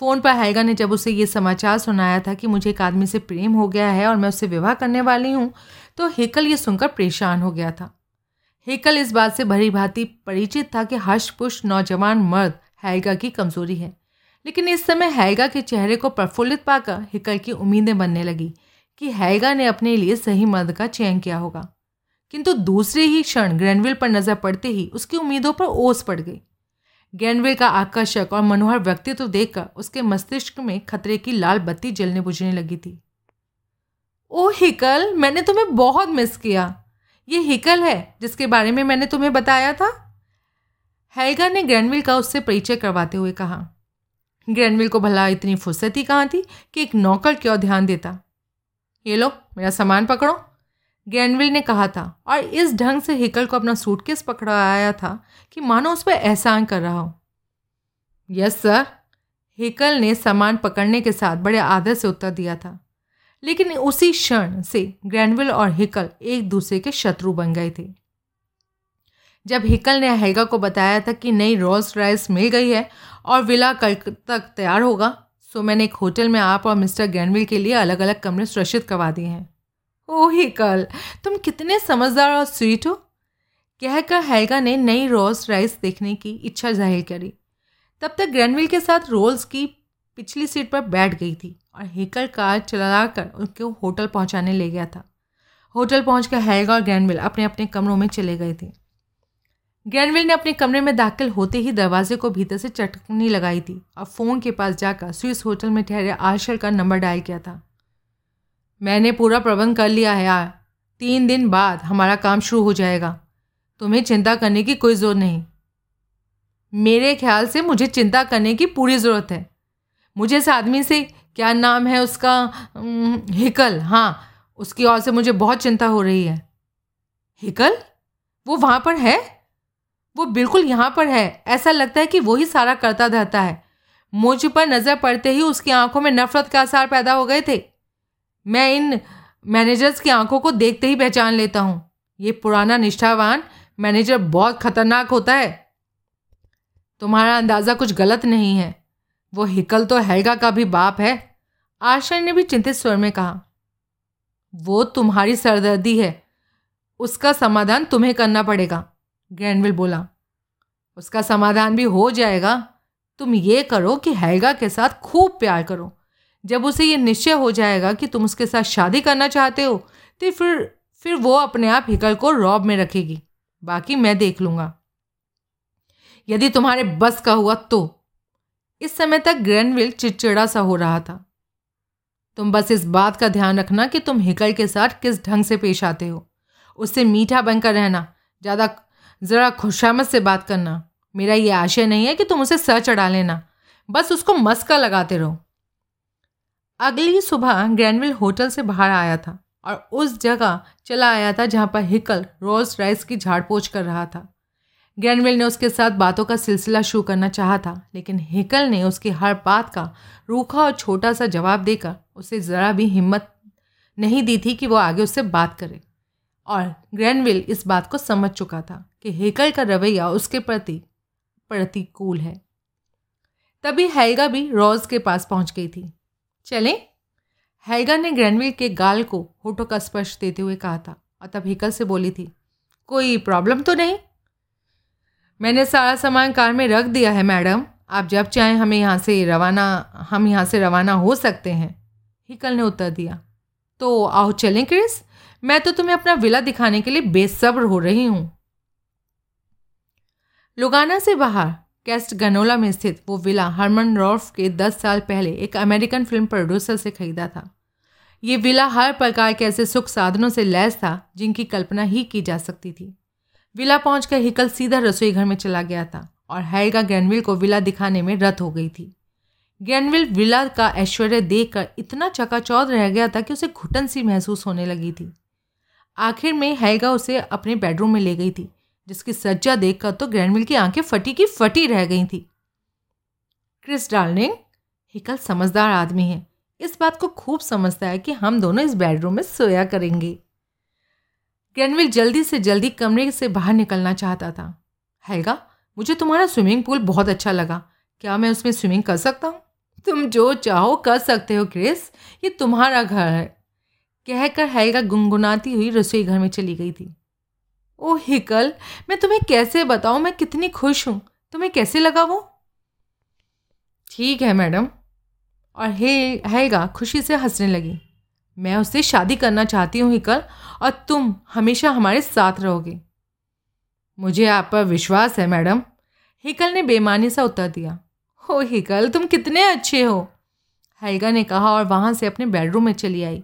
फ़ोन पर हेल्गा ने जब उसे ये समाचार सुनाया था कि मुझे एक आदमी से प्रेम हो गया है और मैं उससे विवाह करने वाली हूँ तो हेकल ये सुनकर परेशान हो गया था। हेकल इस बात से भरी भांति परिचित था कि हर्षपुष्ट नौजवान मर्द हैगा की कमज़ोरी है। लेकिन इस समय हैगा के चेहरे को प्रफुल्लित पाकर हिकल की उम्मीदें बनने लगी कि हैगा ने अपने लिए सही मर्द का चयन किया होगा। किंतु दूसरे ही क्षण ग्रैनविल पर नज़र पड़ते ही उसकी उम्मीदों पर ओस पड़ गई। ग्रैनविल का आकर्षक और मनोहर व्यक्तित्व देखकर उसके मस्तिष्क में खतरे की लाल बत्ती जलने बुझने लगी थी। ओ हिकल, मैंने तुम्हें बहुत मिस किया। ये हिकल है, जिसके बारे में मैंने तुम्हें बताया था? हैगा ने ग्रैनविल का उससे परिचय करवाते हुए कहा। ग्रैंडविल को भला इतनी फुर्सत ही कहाँ थी कि एक नौकर क्यों ध्यान देता? ये लो, मेरा सामान पकड़ो। ग्रैंडविल ने कहा था, और इस ढंग से हिकल को अपना सूटकेस पकड़ा आया था कि मानो उस पर एहसान कर रहा हो। Yes, sir. हिकल ने सामान पकड़ने के साथ बड़े आदर से उत्तर दिया था। लेकिन उसी क्षण से ग्रैंडविल और हिकल एक दूसरे के शत्रु बन गए थे। जब हिकल ने हेगा को बताया था कि नई रोल्स राइस मिल गई है और विला कल तक तैयार होगा सो मैंने एक होटल में आप और मिस्टर ग्रैंडविल के लिए अलग अलग कमरे सुरक्षित करवा दिए हैं। ओह हिकल, तुम कितने समझदार और स्वीट हो। कहकर हेगा ने नई रोल्स राइस देखने की इच्छा ज़ाहिर करी। तब तक ग्रैंडविल के साथ रोल्स की पिछली सीट पर बैठ गई थी और हेकल कार चलाकर उनको होटल पहुँचाने ले गया था। होटल पहुंचकर हेगा और ग्रैंडविल अपने अपने कमरों में चले गए थे। ग्रैंडविल ने अपने कमरे में दाखिल होते ही दरवाजे को भीतर से चटकनी लगाई थी और फ़ोन के पास जाकर स्विस होटल में ठहरे आशल का नंबर डायल किया था। मैंने पूरा प्रबंध कर लिया है यार। तीन दिन बाद हमारा काम शुरू हो जाएगा। तुम्हें चिंता करने की कोई ज़रूरत नहीं। मेरे ख्याल से मुझे चिंता करने की पूरी ज़रूरत है। मुझे इस आदमी से क्या नाम है उसका? हिकल। हाँ उसकी ओर से मुझे बहुत चिंता हो रही है। हिकल? वो वहाँ पर है? वो बिल्कुल यहाँ पर है। ऐसा लगता है कि वही सारा करता रहता है। मुझ पर नज़र पड़ते ही उसकी आँखों में नफरत का आसार पैदा हो गए थे। मैं इन मैनेजर्स की आँखों को देखते ही पहचान लेता हूँ। ये पुराना निष्ठावान मैनेजर बहुत खतरनाक होता है। तुम्हारा अंदाज़ा कुछ गलत नहीं है। वो हिकल तो हैगा का भी बाप है। आशा ने भी चिंतित स्वर में कहा, वो तुम्हारी सरदर्दी है। उसका समाधान तुम्हें करना पड़ेगा, ग्रैंडविल बोला। उसका समाधान भी हो जाएगा। तुम ये करो कि हैगा के साथ खूब प्यार करो। जब उसे ये निश्चय हो जाएगा कि तुम उसके साथ शादी करना चाहते हो तो फिर फिर वो अपने आप हिकल को रॉब में रखेगी। बाकी मैं देख लूँगा। यदि तुम्हारे बस का हुआ तो इस समय तक ग्रैंडविल चिड़चिड़ा सा हो रहा था। तुम बस इस बात का ध्यान रखना कि तुम हिकल के साथ किस ढंग से पेश आते हो। उससे मीठा बनकर रहना, ज़्यादा ज़रा खुशामद से बात करना। मेरा ये आशय नहीं है कि तुम उसे सर चढ़ा लेना। बस उसको मस्का लगाते रहो। अगली सुबह ग्रैंडविल होटल से बाहर आया था और उस जगह चला आया था जहाँ पर हिकल रोल्स राइस की झाड़ पोछ कर रहा था। ग्रैनविल ने उसके साथ बातों का सिलसिला शुरू करना चाहा था, लेकिन हिकल ने उसकी हर बात का रूखा और छोटा सा जवाब देकर उसे ज़रा भी हिम्मत नहीं दी थी कि वो आगे उससे बात करे। और ग्रैनविल इस बात को समझ चुका था कि हेकल का रवैया उसके प्रति प्रतिकूल है। तभी हैगा भी रोज के पास पहुँच गई थी। चलें? हैगा ने ग्रैनविल के गाल को होठों का स्पर्श देते हुए कहा था और तब हिकल से बोली थी, कोई प्रॉब्लम तो नहीं? मैंने सारा सामान कार में रख दिया है, मैडम। आप जब चाहें हमें यहाँ से रवाना, हम यहाँ से रवाना हो सकते हैं। हिकल ने उत्तर दिया। तो आओ चलें, क्रिस। मैं तो तुम्हें अपना विला दिखाने के लिए बेसब्र हो रही हूँ। लुगाना से बाहर, कैस्ट गनोला में स्थित वो विला हरमन रॉर्फ के दस साल पहले एक अमेरिकन फ़िल्म प्रोड्यूसर से खरीदा था। ये विला हर प्रकार के ऐसे सुख साधनों से लैस था जिनकी कल्पना ही की जा सकती थी। विला पहुंचकर हिकल सीधा रसोई घर में चला गया था और हैगा ग्रैनविल को विला दिखाने में रत हो गई थी। ग्रैनविल विला का ऐश्वर्य देखकर इतना चकाचौध रह गया था कि उसे घुटन सी महसूस होने लगी थी। आखिर में हैगा उसे अपने बेडरूम में ले गई थी, जिसकी सज्जा देखकर तो ग्रैंडविल की आँखें फटी की फटी रह गई थी। क्रिस डार्लिंग, हिकल समझदार आदमी है। इस बात को खूब समझता है कि हम दोनों इस बेडरूम में सोया करेंगे। ग्रैंडविल जल्दी से जल्दी कमरे से बाहर निकलना चाहता था। हैगा मुझे तुम्हारा स्विमिंग पूल बहुत अच्छा लगा। क्या मैं उसमें स्विमिंग कर सकता हूँ? तुम जो चाहो कर सकते हो, क्रिस। ये तुम्हारा घर है। कहकर हैगा गुनगुनाती हुई रसोई घर में चली गई थी। ओह, हिकल, मैं तुम्हें कैसे बताऊँ? मैं कितनी खुश हूँ। तुम्हें कैसे लगा वो? ठीक है, मैडम। और हे हैगा खुशी से हंसने लगी। मैं उससे शादी करना चाहती हूँ, हिकल, और तुम हमेशा हमारे साथ रहोगे। मुझे आप पर विश्वास है, मैडम। हिकल ने बेमानी सा उत्तर दिया। हो, हिकल, तुम कितने अच्छे हो। हैगा ने कहा और वहाँ से अपने बेडरूम में चली आई,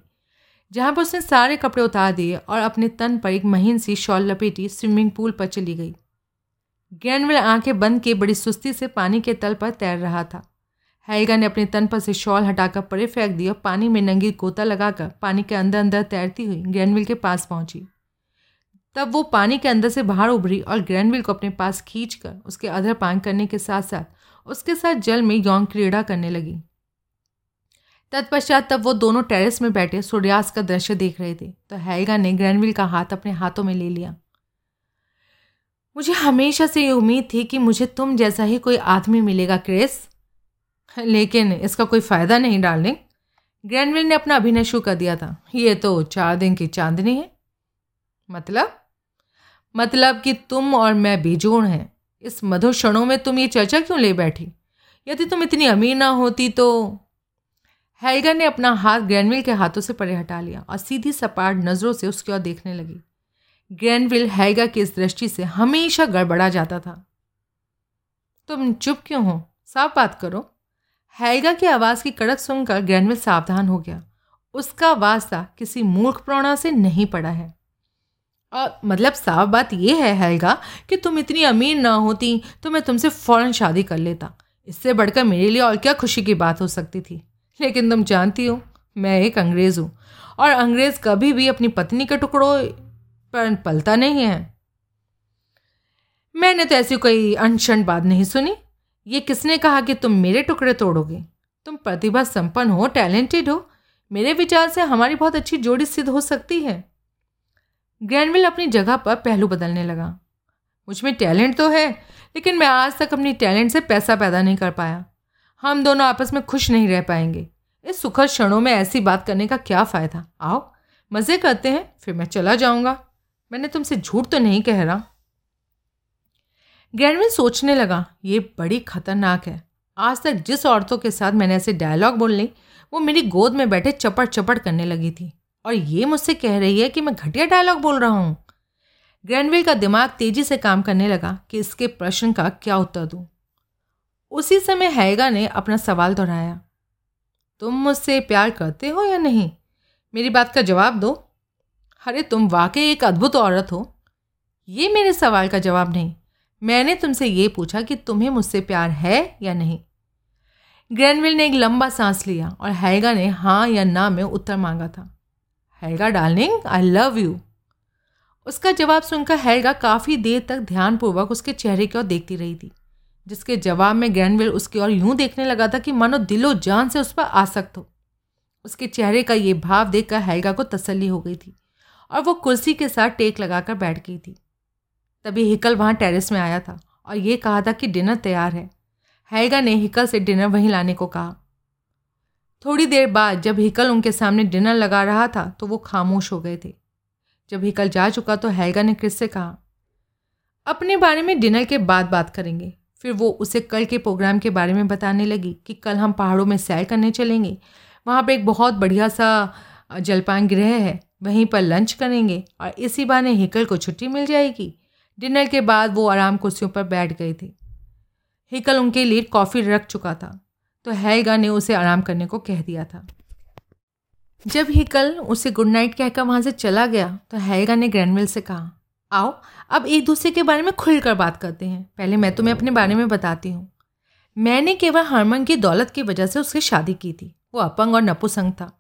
जहाँ पर उसने सारे कपड़े उतार दिए और अपने तन पर एक महीन सी शॉल लपेटी स्विमिंग पूल पर चली गई। ग्रैंडविल आँखें बंद किए बड़ी सुस्ती से पानी के तल पर तैर रहा था। हैगा ने अपने तन पर से शॉल हटाकर परे फेंक दिया पानी में नंगी गोता लगाकर पानी के अंदर अंदर तैरती हुई ग्रैंडविल के पास पहुँची। तब वो पानी के अंदर से बाहर उभरी और ग्रैंडविल को अपने पास खींचकर उसके अधर पान करने के साथ साथ उसके साथ जल में यौन क्रीड़ा करने लगी। तत्पश्चात तब वो दोनों टेरेस में बैठे सूर्यास्त का दृश्य देख रहे थे तो हैगा ने ग्रैंडविल का हाथ अपने हाथों में ले लिया। मुझे हमेशा से ये उम्मीद थी कि मुझे तुम जैसा ही कोई आदमी मिलेगा, क्रेस। (laughs) लेकिन इसका कोई फ़ायदा नहीं डार्लिंग। ग्रैंडविल ने अपना अभिनय शुरू कर दिया था। ये तो चार दिन की चांदनी है। मतलब? मतलब कि तुम और मैं बेजोड़ हैं। इस मधुर क्षणों में तुम ये चर्चा क्यों ले बैठी? यदि तुम इतनी अमीर ना होती तो? हेल्गर ने अपना हाथ ग्रैनविल के हाथों से परे हटा लिया और सीधी सपाट नज़रों से उसकी ओर देखने लगी। ग्रैनविल हैगा की इस दृष्टि से हमेशा गड़बड़ा जाता था। तुम चुप क्यों हो? साफ़ बात करो। हैगा की आवाज़ की कड़क सुनकर ग्रैनविल सावधान हो गया। उसका वास्ता किसी मूर्ख प्रोणा से नहीं पड़ा है। और मतलब साफ़ बात यह है हैगा कि तुम इतनी अमीर ना होती तो मैं तुमसे फ़ौरन शादी कर लेता। इससे बढ़कर मेरे लिए और क्या खुशी की बात हो सकती थी। लेकिन तुम जानती हो, मैं एक अंग्रेज़ हूँ और अंग्रेज़ कभी भी अपनी पत्नी के टुकड़ों पर पलता नहीं है। मैंने तो ऐसी कोई अनशन बात नहीं सुनी। ये किसने कहा कि तुम मेरे टुकड़े तोड़ोगे? तुम प्रतिभा संपन्न हो, टैलेंटेड हो। मेरे विचार से हमारी बहुत अच्छी जोड़ी सिद्ध हो सकती है। ग्रैंडविल अपनी जगह पर पहलू बदलने लगा। मुझमें टैलेंट तो है, लेकिन मैं आज तक अपनी टैलेंट से पैसा पैदा नहीं कर पाया। हम दोनों आपस में खुश नहीं रह पाएँगे। इस सुखद क्षणों में ऐसी बात करने का क्या फ़ायदा? आओ, मज़े करते हैं, फिर मैं चला जाऊँगा। मैंने तुमसे झूठ तो नहीं कह रहा। ग्रैंडविल सोचने लगा, ये बड़ी खतरनाक है। आज तक जिस औरतों के साथ मैंने ऐसे डायलॉग बोल ली, वो मेरी गोद में बैठे चपड़ चपड़ करने लगी थी। और ये मुझसे कह रही है कि मैं घटिया डायलॉग बोल रहा हूँ। ग्रैंडविल का दिमाग तेज़ी से काम करने लगा कि इसके प्रश्न का क्या उत्तर दूँ। उसी समय हैगा ने अपना सवाल दोहराया, तुम मुझसे प्यार करते हो या नहीं? मेरी बात का जवाब दो। अरे, तुम वाकई एक अद्भुत औरत हो। ये मेरे सवाल का जवाब नहीं। मैंने तुमसे ये पूछा कि तुम्हें मुझसे प्यार है या नहीं? ग्रैनविल ने एक लंबा सांस लिया और हैगा ने हाँ या ना में उत्तर मांगा था। हैगा डार्लिंग आई लव यू उसका जवाब सुनकर हैगा काफ़ी देर तक ध्यानपूर्वक उसके चेहरे की ओर देखती रही थी, जिसके जवाब में ग्रैनविल उसकी ओर यूँ देखने लगा था कि मानो दिलो जान से उस पर आसक्त हो। उसके चेहरे का ये भाव देखकर हैगा को तसल्ली हो गई थी और वो कुर्सी के साथ टेक लगाकर बैठ गई थी। तभी हिकल वहाँ टेरेस में आया था और ये कहा था कि डिनर तैयार है। हैगा ने हिकल से डिनर वहीं लाने को कहा। थोड़ी देर बाद जब हिकल उनके सामने डिनर लगा रहा था तो वो खामोश हो गए थे। जब हिकल जा चुका तो हैगा ने क्रिस से कहा, अपने बारे में डिनर के बाद बात करेंगे। फिर वो उसे कल के प्रोग्राम के बारे में बताने लगी कि कल हम पहाड़ों में सैर करने चलेंगे। वहाँ पर एक बहुत बढ़िया सा जलपान गृह है। वहीं पर लंच करेंगे और इसी बहाने हिकल को छुट्टी मिल जाएगी। डिनर के बाद वो आराम कुर्सियों पर बैठ गई थी। हिकल उनके लिए कॉफ़ी रख चुका था तो हैगा ने उसे आराम करने को कह दिया था। जब हिकल उसे गुड नाइट कहकर वहाँ से चला गया तो हैगा ने ग्रैंडविल से कहा, आओ, अब एक दूसरे के बारे में खुलकर बात करते हैं। पहले मैं तुम्हें अपने बारे में बताती हूँ। मैंने केवल हरमन की दौलत की वजह से उसकी शादी की थी। वो अपंग और नपुसंग था।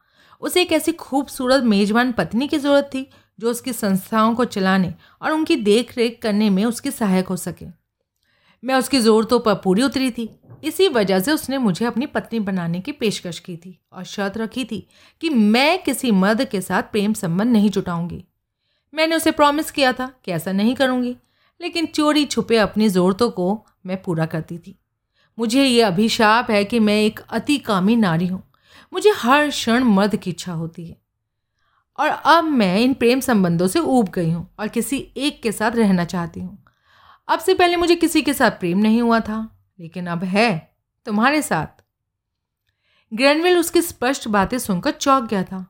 उसे एक ऐसी खूबसूरत, मेजबान पत्नी की ज़रूरत थी जो उसकी संस्थाओं को चलाने और उनकी देख रेख करने में उसकी सहायक हो सके। मैं उसकी ज़रूरतों पर पूरी उतरी थी। इसी वजह से उसने मुझे अपनी पत्नी बनाने की पेशकश की थी और शर्त रखी थी कि मैं किसी मर्द के साथ प्रेम संबंध नहीं जुटाऊँगी। मैंने उसे प्रॉमिस किया था कि ऐसा नहीं करूँगी, लेकिन चोरी छुपे अपनी ज़रूरतों को मैं पूरा करती थी। मुझे ये अभिशाप है कि मैं एक अति कामी नारी हूँ। मुझे हर क्षण मर्द की इच्छा होती है। और अब मैं इन प्रेम संबंधों से ऊब गई हूँ और किसी एक के साथ रहना चाहती हूँ। अब से पहले मुझे किसी के साथ प्रेम नहीं हुआ था, लेकिन अब है तुम्हारे साथ। ग्रैनविल उसकी स्पष्ट बातें सुनकर चौंक गया था।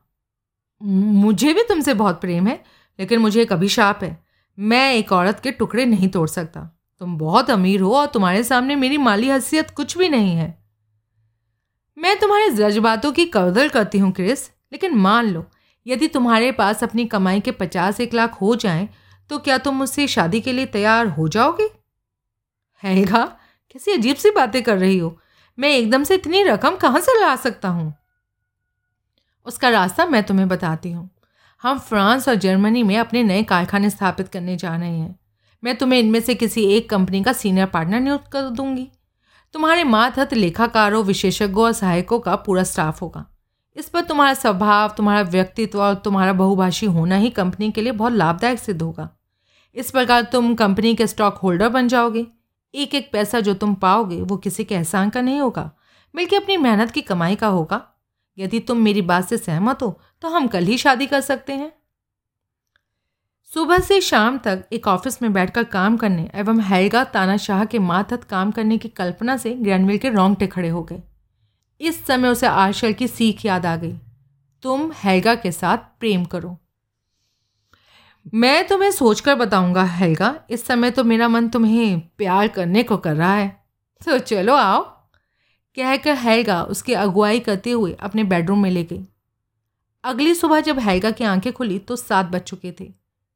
मुझे भी तुमसे बहुत प्रेम है, लेकिन मुझे एक अभिशाप है। मैं एक औरत के टुकड़े नहीं तोड़ सकता। तुम बहुत अमीर हो और तुम्हारे सामने मेरी माली हैसियत कुछ भी नहीं है। मैं तुम्हारे जज्बातों की कदर करती हूँ, क्रिस, लेकिन मान लो यदि तुम्हारे पास अपनी कमाई के पचास एक लाख हो जाएँ तो क्या तुम मुझसे शादी के लिए तैयार हो जाओगे? हैगा, कैसी अजीब सी बातें कर रही हो। मैं एकदम से इतनी रकम कहाँ से ला सकता हूँ? उसका रास्ता मैं तुम्हें बताती हूँ। हम फ्रांस और जर्मनी में अपने नए कारखाने स्थापित करने जा रहे हैं। मैं तुम्हें इनमें से किसी एक कंपनी का सीनियर पार्टनर नियुक्त कर दूँगी। तुम्हारे मातहत लेखाकारों, विशेषज्ञों और सहायकों का पूरा स्टाफ होगा। इस पर तुम्हारा स्वभाव, तुम्हारा व्यक्तित्व और तुम्हारा बहुभाषी होना ही कंपनी के लिए बहुत लाभदायक सिद्ध होगा। इस प्रकार तुम कंपनी के स्टॉक होल्डर बन जाओगे। एक एक पैसा जो तुम पाओगे, वो किसी के एहसान का नहीं होगा। बल्कि अपनी मेहनत की कमाई का होगा। यदि तुम मेरी बात से सहमत हो तो हम कल ही शादी कर सकते हैं। सुबह से शाम तक एक ऑफ़िस में बैठकर काम करने एवं हैगा तानाशाह के मातहत काम करने की कल्पना से ग्रैंडविल के रोंगटे खड़े हो गए। इस समय उसे आशल की सीख याद आ गई। तुम हैगा के साथ प्रेम करो। मैं तुम्हें सोचकर बताऊँगा हैगा इस समय तो मेरा मन तुम्हें प्यार करने को कर रहा है। तो चलो आओ। कहकर हैगा उसकी अगुवाई करते हुए अपने बेडरूम में ले गई। अगली सुबह जब हैगा की आँखें खुली तो सात बज चुके थे।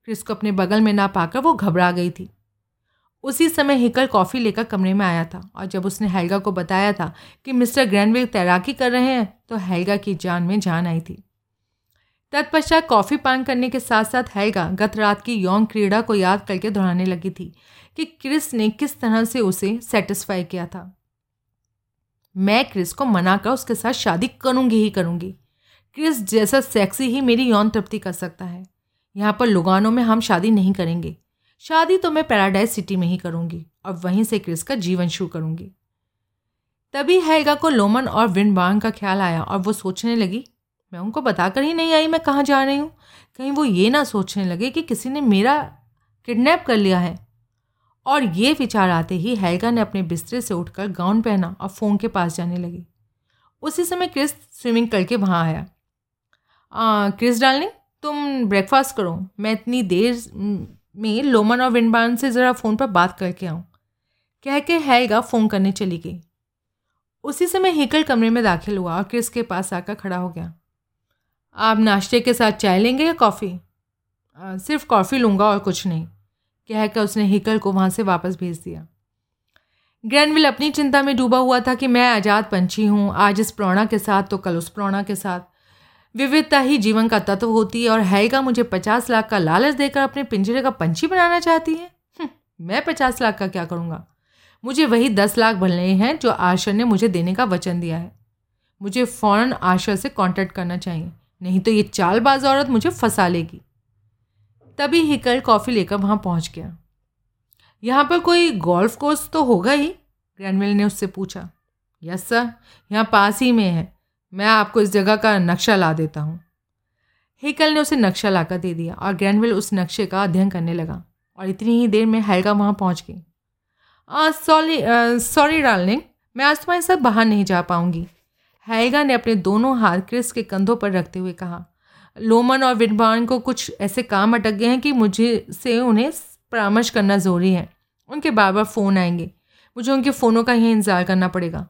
क्रिस को अपने बगल में ना पाकर वो घबरा गई थी। उसी समय हिकल कॉफ़ी लेकर कमरे में आया था और जब उसने हेल्गा को बताया था कि मिस्टर ग्रैंडविल तैराकी कर रहे हैं तो हैगा की जान में जान आई थी। तत्पश्चात कॉफ़ी पान करने के साथ साथ हैगा गत रात की यौन क्रीड़ा को याद करके दोहराने लगी थी कि क्रिस ने किस तरह से उसे सेटिस्फाई किया था। मैं क्रिस को मना कर उसके साथ शादी करूँगी ही करूँगी। क्रिस जैसा सेक्सी ही मेरी यौन तृप्ति कर सकता है। यहाँ पर लुगानों में हम शादी नहीं करेंगे। शादी तो मैं पैराडाइज सिटी में ही करूँगी और वहीं से क्रिस का जीवन शुरू करूँगी। तभी हैगा को लोमन और विनबांग का ख्याल आया और वो सोचने लगी मैं उनको बताकर ही नहीं आई मैं कहाँ जा रही हूँ? कहीं वो ये ना सोचने लगे कि किसी ने मेरा किडनैप कर लिया है। और ये विचार आते ही हैगा ने अपने बिस्तरे से उठकर गाउन पहना और फ़ोन के पास जाने लगी। उसी समय क्रिस स्विमिंग करके वहाँ आया। आ, क्रिस डार्लिंग तुम ब्रेकफास्ट करो मैं इतनी देर में लोमन और विनबान से ज़रा फ़ोन पर बात करके आऊँ। कह के हैगा फ़ोन करने चली गई। उसी समय हिकल कमरे में दाखिल हुआ और क्रिस के पास आकर खड़ा हो गया। आप नाश्ते के साथ चाय लेंगे या कॉफ़ी? सिर्फ़ कॉफ़ी लूँगा और कुछ नहीं, कहकर उसने हिकल को वहाँ से वापस भेज दिया। ग्रैंडविल अपनी चिंता में डूबा हुआ था कि मैं आज़ाद पंछी हूँ, आज इस प्रौणा के साथ तो कल उस प्रौणा के साथ। विविधता ही जीवन का तत्व होती है और हैगा मुझे पचास लाख का लालच देकर अपने पिंजरे का पंछी बनाना चाहती है। हम्म, मैं पचास लाख का क्या करूँगा? मुझे वही दस लाख भरने हैं जो आशा ने मुझे देने का वचन दिया है। मुझे फ़ौरन आशा से कांटेक्ट करना चाहिए नहीं तो ये चालबाज औरत मुझे फंसा लेगी। तभी हिकल कॉफ़ी लेकर वहाँ पहुँच गया। यहाँ पर कोई गोल्फ कोर्स तो होगा ही? ग्रैंडविल ने उससे पूछा। यस सर यहाँ पास ही में है। मैं आपको इस जगह का नक्शा ला देता हूँ। हेकल ने उसे नक्शा लाकर दे दिया और ग्रैंडविल उस नक्शे का अध्ययन करने लगा और इतनी ही देर में हेल्गा वहाँ पहुँच गई। सॉरी सॉरी डार्लिंग, मैं आज तुम्हारे साथ बाहर नहीं जा पाऊँगी। हैगा ने अपने दोनों हाथ क्रिस के कंधों पर रखते हुए कहा, लोमन और विनबान को कुछ ऐसे काम अटक गए हैं कि मुझे से उन्हें परामर्श करना ज़रूरी है। उनके बार बार फ़ोन आएँगे। मुझे उनके फ़ोनों का ही इंतज़ार करना पड़ेगा।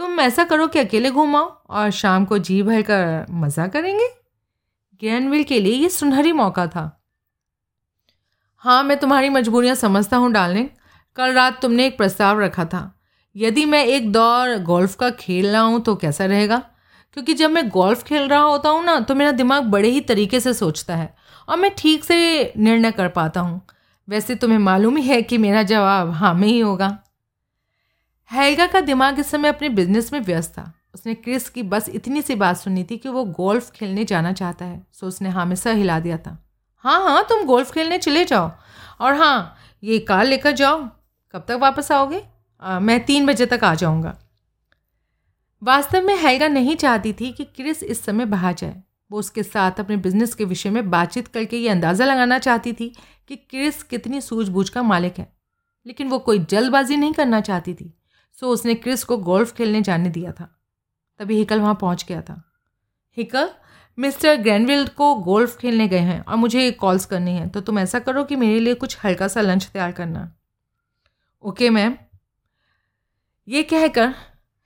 तुम ऐसा करो कि अकेले घूमाओ और शाम को जी भर कर मज़ा करेंगे। ग्रैंडविल के लिए ये सुनहरी मौका था। हाँ मैं तुम्हारी मजबूरियाँ समझता हूँ, डार्लिंग। कल रात तुमने एक प्रस्ताव रखा था। यदि मैं एक दौर गोल्फ का खेल रहा हूँ तो कैसा रहेगा? क्योंकि जब मैं गोल्फ खेल रहा होता हूँ ना तो मेरा दिमाग बड़े ही तरीके से सोचता है और मैं ठीक से निर्णय कर पाता हूँ। वैसे तुम्हें मालूम ही है कि मेरा जवाब हाँ में ही होगा। हैगा का दिमाग इस समय अपने बिज़नेस में व्यस्त था। उसने क्रिस की बस इतनी सी बात सुनी थी कि वो गोल्फ खेलने जाना चाहता है सो उसने हाँ में सर हिला दिया था। हाँ हाँ तुम गोल्फ खेलने चले जाओ। और हाँ ये कार लेकर जाओ। कब तक वापस आओगे? आ, मैं तीन बजे तक आ जाऊँगा। वास्तव में हैगा नहीं चाहती थी कि क्रिस इस समय बाहर जाए। वो उसके साथ अपने बिज़नेस के विषय में बातचीत करके ये अंदाज़ा लगाना चाहती थी कि क्रिस कितनी सूझबूझ का मालिक है। लेकिन वो कोई जल्दबाजी नहीं करना चाहती थी। सो उसने क्रिस को गोल्फ खेलने जाने दिया था। तभी हिकल वहाँ पहुँच गया था। हिकल मिस्टर ग्रैंडविल को गोल्फ खेलने गए हैं और मुझे कॉल्स करनी है तो तुम ऐसा करो कि मेरे लिए कुछ हल्का सा लंच तैयार करना। ओके मैम ये कहकर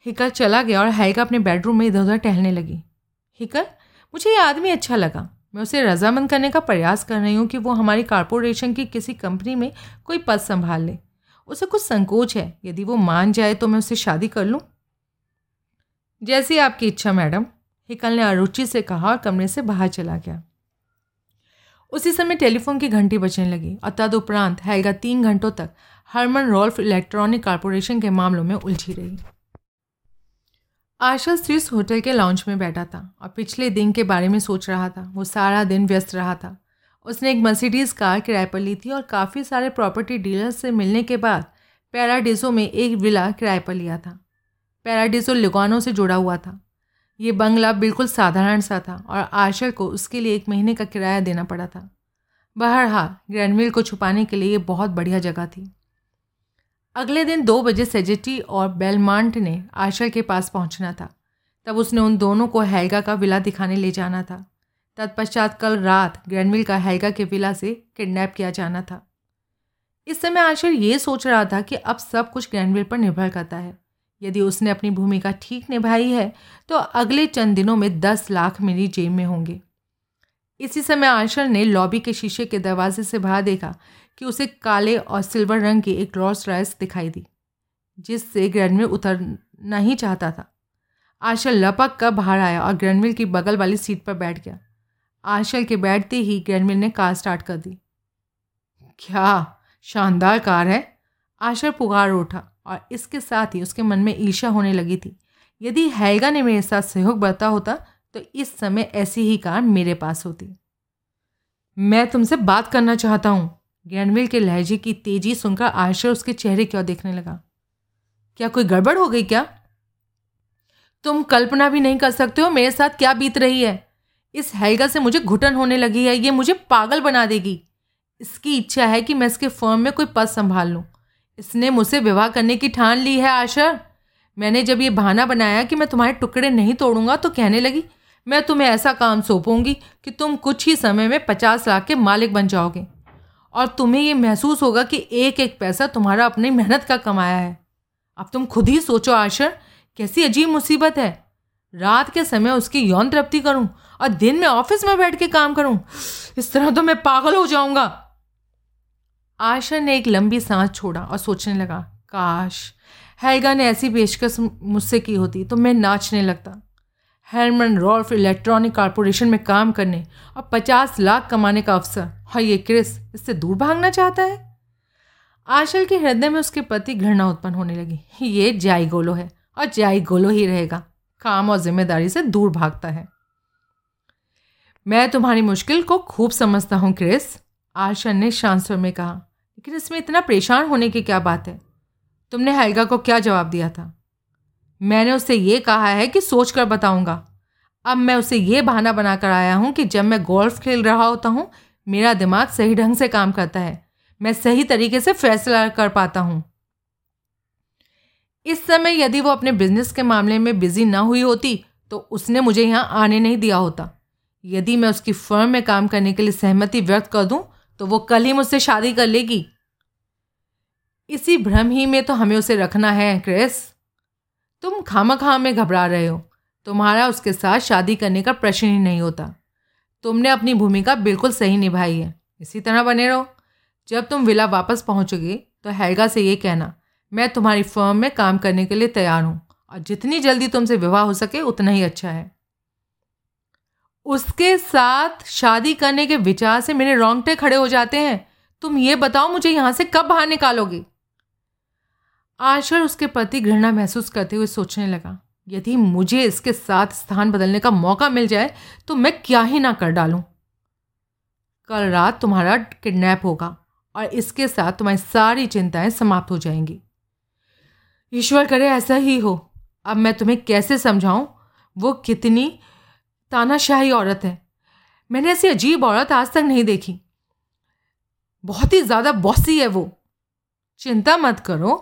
हिकर चला गया और हैगा अपने बेडरूम में इधर उधर टहलने लगी। हिकल मुझे ये आदमी अच्छा लगा। मैं उसे रजामंद करने का प्रयास कर रही हूँ कि वो हमारी कारपोरेशन की किसी कंपनी में कोई पद संभाल ले। उसे कुछ संकोच है। यदि वो मान जाए तो मैं उससे शादी कर लूँ। जैसी आपकी इच्छा, मैडम। हिकल ने अरुचि से कहा और कमरे से बाहर चला गया। उसी समय टेलीफोन की घंटी बजने लगी और तदुपरांत हैगा तीन घंटों तक हरमन रोल्फ इलेक्ट्रॉनिक कॉरपोरेशन के मामलों में उलझी रही। आशा स्विस होटल के लॉन्च में बैठा था और पिछले दिन के बारे में सोच रहा था। वो सारा दिन व्यस्त रहा था। उसने एक मर्सिडीज़ कार किराए पर ली थी और काफ़ी सारे प्रॉपर्टी डीलर्स से मिलने के बाद पैराडिसो में एक विला किराए पर लिया था। पैराडिसो लिगानों से जुड़ा हुआ था। ये बंगला बिल्कुल साधारण सा था और आशा को उसके लिए एक महीने का किराया देना पड़ा था। बहरहाल ग्रैंडविल को छुपाने के लिए ये बहुत बढ़िया जगह थी। अगले दिन दो बजे सेजेटी और बेलमांट ने आशा के पास पहुँचना था। तब उसने उन दोनों को हैगा का विला दिखाने ले जाना था। तत्पश्चात कल रात ग्रैंडविल का हैगा के विला से किडनैप किया जाना था। इस समय आशर ये सोच रहा था कि अब सब कुछ ग्रैंडविल पर निर्भर करता है। यदि उसने अपनी भूमिका ठीक निभाई है तो अगले चंद दिनों में दस लाख मेरी जेब में होंगे। इसी समय आशर ने लॉबी के शीशे के दरवाजे से बाहर देखा कि उसे काले और सिल्वर रंग की एक रॉस राइस दिखाई दी, जिससे ग्रैंडविल उतरना ही चाहता था। आशल लपक कर बाहर आया और ग्रैंडविल की बगल वाली सीट पर बैठ गया। आशल के बैठते ही ग्रैंडविल ने कार स्टार्ट कर दी। क्या शानदार कार है। आशर पुकार उठा और इसके साथ ही उसके मन में ईर्षा होने लगी थी। यदि हैगा ने मेरे साथ सहयोग बरता होता तो इस समय ऐसी ही कार मेरे पास होती। मैं तुमसे बात करना चाहता हूँ। ग्रैंडविल के लहजे की तेज़ी सुनकर आयशर उसके चेहरे क्यों देखने लगा। क्या कोई गड़बड़ हो गई क्या? तुम कल्पना भी नहीं कर सकते हो मेरे साथ क्या बीत रही है। इस हैगा से मुझे घुटन होने लगी है, ये मुझे पागल बना देगी। इसकी इच्छा है कि मैं इसके फर्म में कोई पद संभाल लूँ। इसने मुझसे विवाह करने की ठान ली है आशर मैंने जब ये बहाना बनाया कि मैं तुम्हारे टुकड़े नहीं तोड़ूँगा तो कहने लगी, मैं तुम्हें ऐसा काम सौंपूँगी कि तुम कुछ ही समय में पचास लाख के मालिक बन जाओगे। और तुम्हें ये महसूस होगा कि एक एक पैसा तुम्हारा अपनी मेहनत का कमाया है। अब तुम खुद ही सोचो आशर कैसी अजीब मुसीबत है। रात के समय उसकी यौन तृप्ति करूँ और दिन में ऑफ़िस में बैठ के काम करूँ। इस तरह तो मैं पागल हो जाऊँगा। आशा ने एक लंबी सांस छोड़ा और सोचने लगा, काश हैगा ने ऐसी पेशकश मुझसे की होती तो मैं नाचने लगता। हेरमन रॉल्फ इलेक्ट्रॉनिक कॉरपोरेशन में काम करने और पचास लाख कमाने का अवसर। हाँ ये क्रिस, इससे दूर भागना चाहता है? आशल के हृदय में उसके प्रति घृणा उत्पन्न होने लगी। ये जाई गोलो है और जाई गोलो ही रहेगा। काम और ज़िम्मेदारी से दूर भागता है। मैं तुम्हारी मुश्किल को खूब समझता हूँ, क्रिस आशा ने शांत स्वर में कहा। लेकिन इसमें इतना परेशान होने की क्या बात है? तुमने हेल्गा को क्या जवाब दिया था? मैंने उससे ये कहा है कि सोच कर बताऊँगा। अब मैं उसे ये बहाना बनाकर आया हूँ कि जब मैं गोल्फ खेल रहा होता हूँ, मेरा दिमाग सही ढंग से काम करता है। मैं सही तरीके से फैसला कर पाता हूँ। इस समय यदि वो अपने बिज़नेस के मामले में बिज़ी ना हुई होती तो उसने मुझे यहाँ आने नहीं दिया होता। यदि मैं उसकी फर्म में काम करने के लिए सहमति व्यक्त कर दूँ तो वो कल ही मुझसे शादी कर लेगी। इसी भ्रम ही में तो हमें उसे रखना है, क्रिस। तुम खामा खाम में घबरा रहे हो। तुम्हारा उसके साथ शादी करने का प्रश्न ही नहीं होता। तुमने अपनी भूमिका बिल्कुल सही निभाई है। इसी तरह बने रहो। जब तुम विला वापस पहुंचोगे तो हैगा से ये कहना, मैं तुम्हारी फर्म में काम करने के लिए तैयार हूँ। और जितनी जल्दी तुमसे विवाह हो सके, उतना ही अच्छा है। उसके साथ शादी करने के विचार से मेरे रोंगटे खड़े हो जाते हैं। तुम ये बताओ मुझे यहाँ से कब बाहर निकालोगे? आशर उसके प्रति घृणा महसूस करते हुए सोचने लगा, यदि मुझे इसके साथ स्थान बदलने का मौका मिल जाए तो मैं क्या ही ना कर डालूं। कल रात तुम्हारा किडनैप होगा और इसके साथ तुम्हारी सारी चिंताएँ समाप्त हो जाएँगी। ईश्वर करे ऐसा ही हो। अब मैं तुम्हें कैसे समझाऊं? वो कितनी तानाशाही औरत है। मैंने ऐसी अजीब औरत आज तक नहीं देखी। बहुत ही ज़्यादा बॉसी है वो। चिंता मत करो,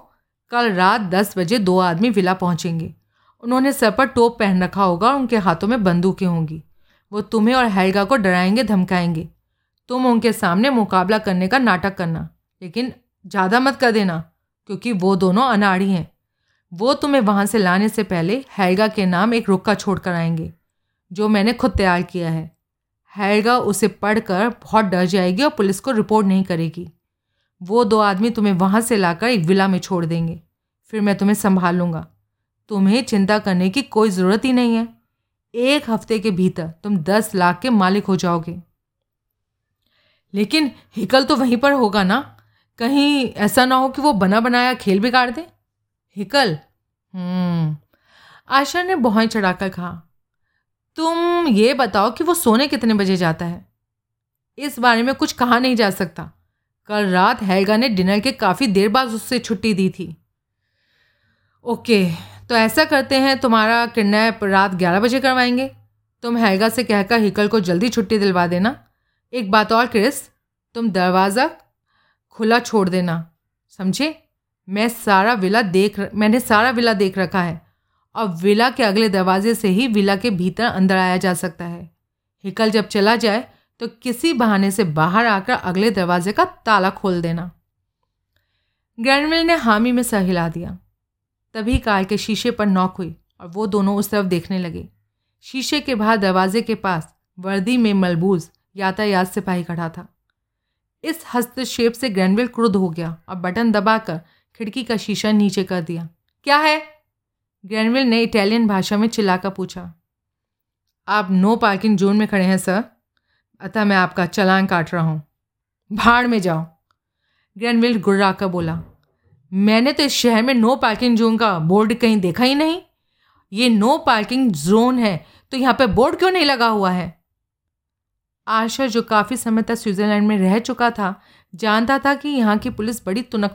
कल रात दस बजे दो आदमी विला पहुँचेंगे। उन्होंने सर पर टोप पहन रखा होगा और उनके हाथों में बंदूकें होंगी। वो तुम्हें और हेल्गा को डराएँगे, धमकाएँगे। तुम उनके सामने मुकाबला करने का नाटक करना, लेकिन ज़्यादा मत कर देना, क्योंकि वो दोनों अनाड़ी हैं। वो तुम्हें वहाँ से लाने से पहले हैगा के नाम एक रुक्का छोड़ कर आएँगे। जो मैंने खुद तैयार किया है। हैगा उसे पढ़कर बहुत डर जाएगी और पुलिस को रिपोर्ट नहीं करेगी। वो दो आदमी तुम्हें वहाँ से लाकर एक विला में छोड़ देंगे। फिर मैं तुम्हें संभाल लूँगा तुम्हें चिंता करने की कोई ज़रूरत ही नहीं है। एक हफ़्ते के भीतर तुम दस लाख के मालिक हो जाओगे। लेकिन हिकल तो वहीं पर होगा ना? कहीं ऐसा ना हो कि वो बना बनाया खेल बिगाड़ दे। हिकल? हम्म। आशा ने बहु चढ़ाकर कहा तुम ये बताओ कि वो सोने कितने बजे जाता है? इस बारे में कुछ कहा नहीं जा सकता। कल रात हैगा ने डिनर के काफ़ी देर बाद उससे छुट्टी दी थी। ओके तो ऐसा करते हैं तुम्हारा किडनैप रात ग्यारह बजे करवाएँगे। तुम हैगा से कहकर हिकल को जल्दी छुट्टी दिलवा देना। एक बात और, क्रिस, तुम दरवाज़ा खुला छोड़ देना। समझे? मैं सारा विला देख मैंने सारा विला देख रखा है। और विला के अगले दरवाजे से ही विला के भीतर अंदर आया जा सकता है। हिकल जब चला जाए तो किसी बहाने से बाहर आकर अगले दरवाजे का ताला खोल देना। ग्रैंडविल ने हामी में सर हिला दिया। तभी कार के शीशे पर नॉक हुई और वो दोनों उस तरफ़ देखने लगे। शीशे के बाहर दरवाजे के पास वर्दी में मलबूज यातायात सिपाही खड़ा था। इस हस्तक्षेप से ग्रैंडविल क्रुद्ध हो गया और बटन दबाकर खिड़की का शीशा नीचे कर दिया। क्या है? ग्रैंडविल ने इटालियन भाषा में चिल्लाकर पूछा, आप नो पार्किंग जोन में खड़े हैं, सर? अतः मैं आपका चलान काट रहा हूँ। भाड़ में जाओ। ग्रैनविल गुर्रा कर बोला, मैंने तो इस शहर में नो पार्किंग जोन का बोर्ड कहीं देखा ही नहीं। ये नो पार्किंग जोन है तो यहाँ पे बोर्ड क्यों नहीं लगा हुआ है? आशा, जो काफ़ी समय तक स्विट्ज़रलैंड में रह चुका था, जानता था कि यहाँ की पुलिस बड़ी तुनक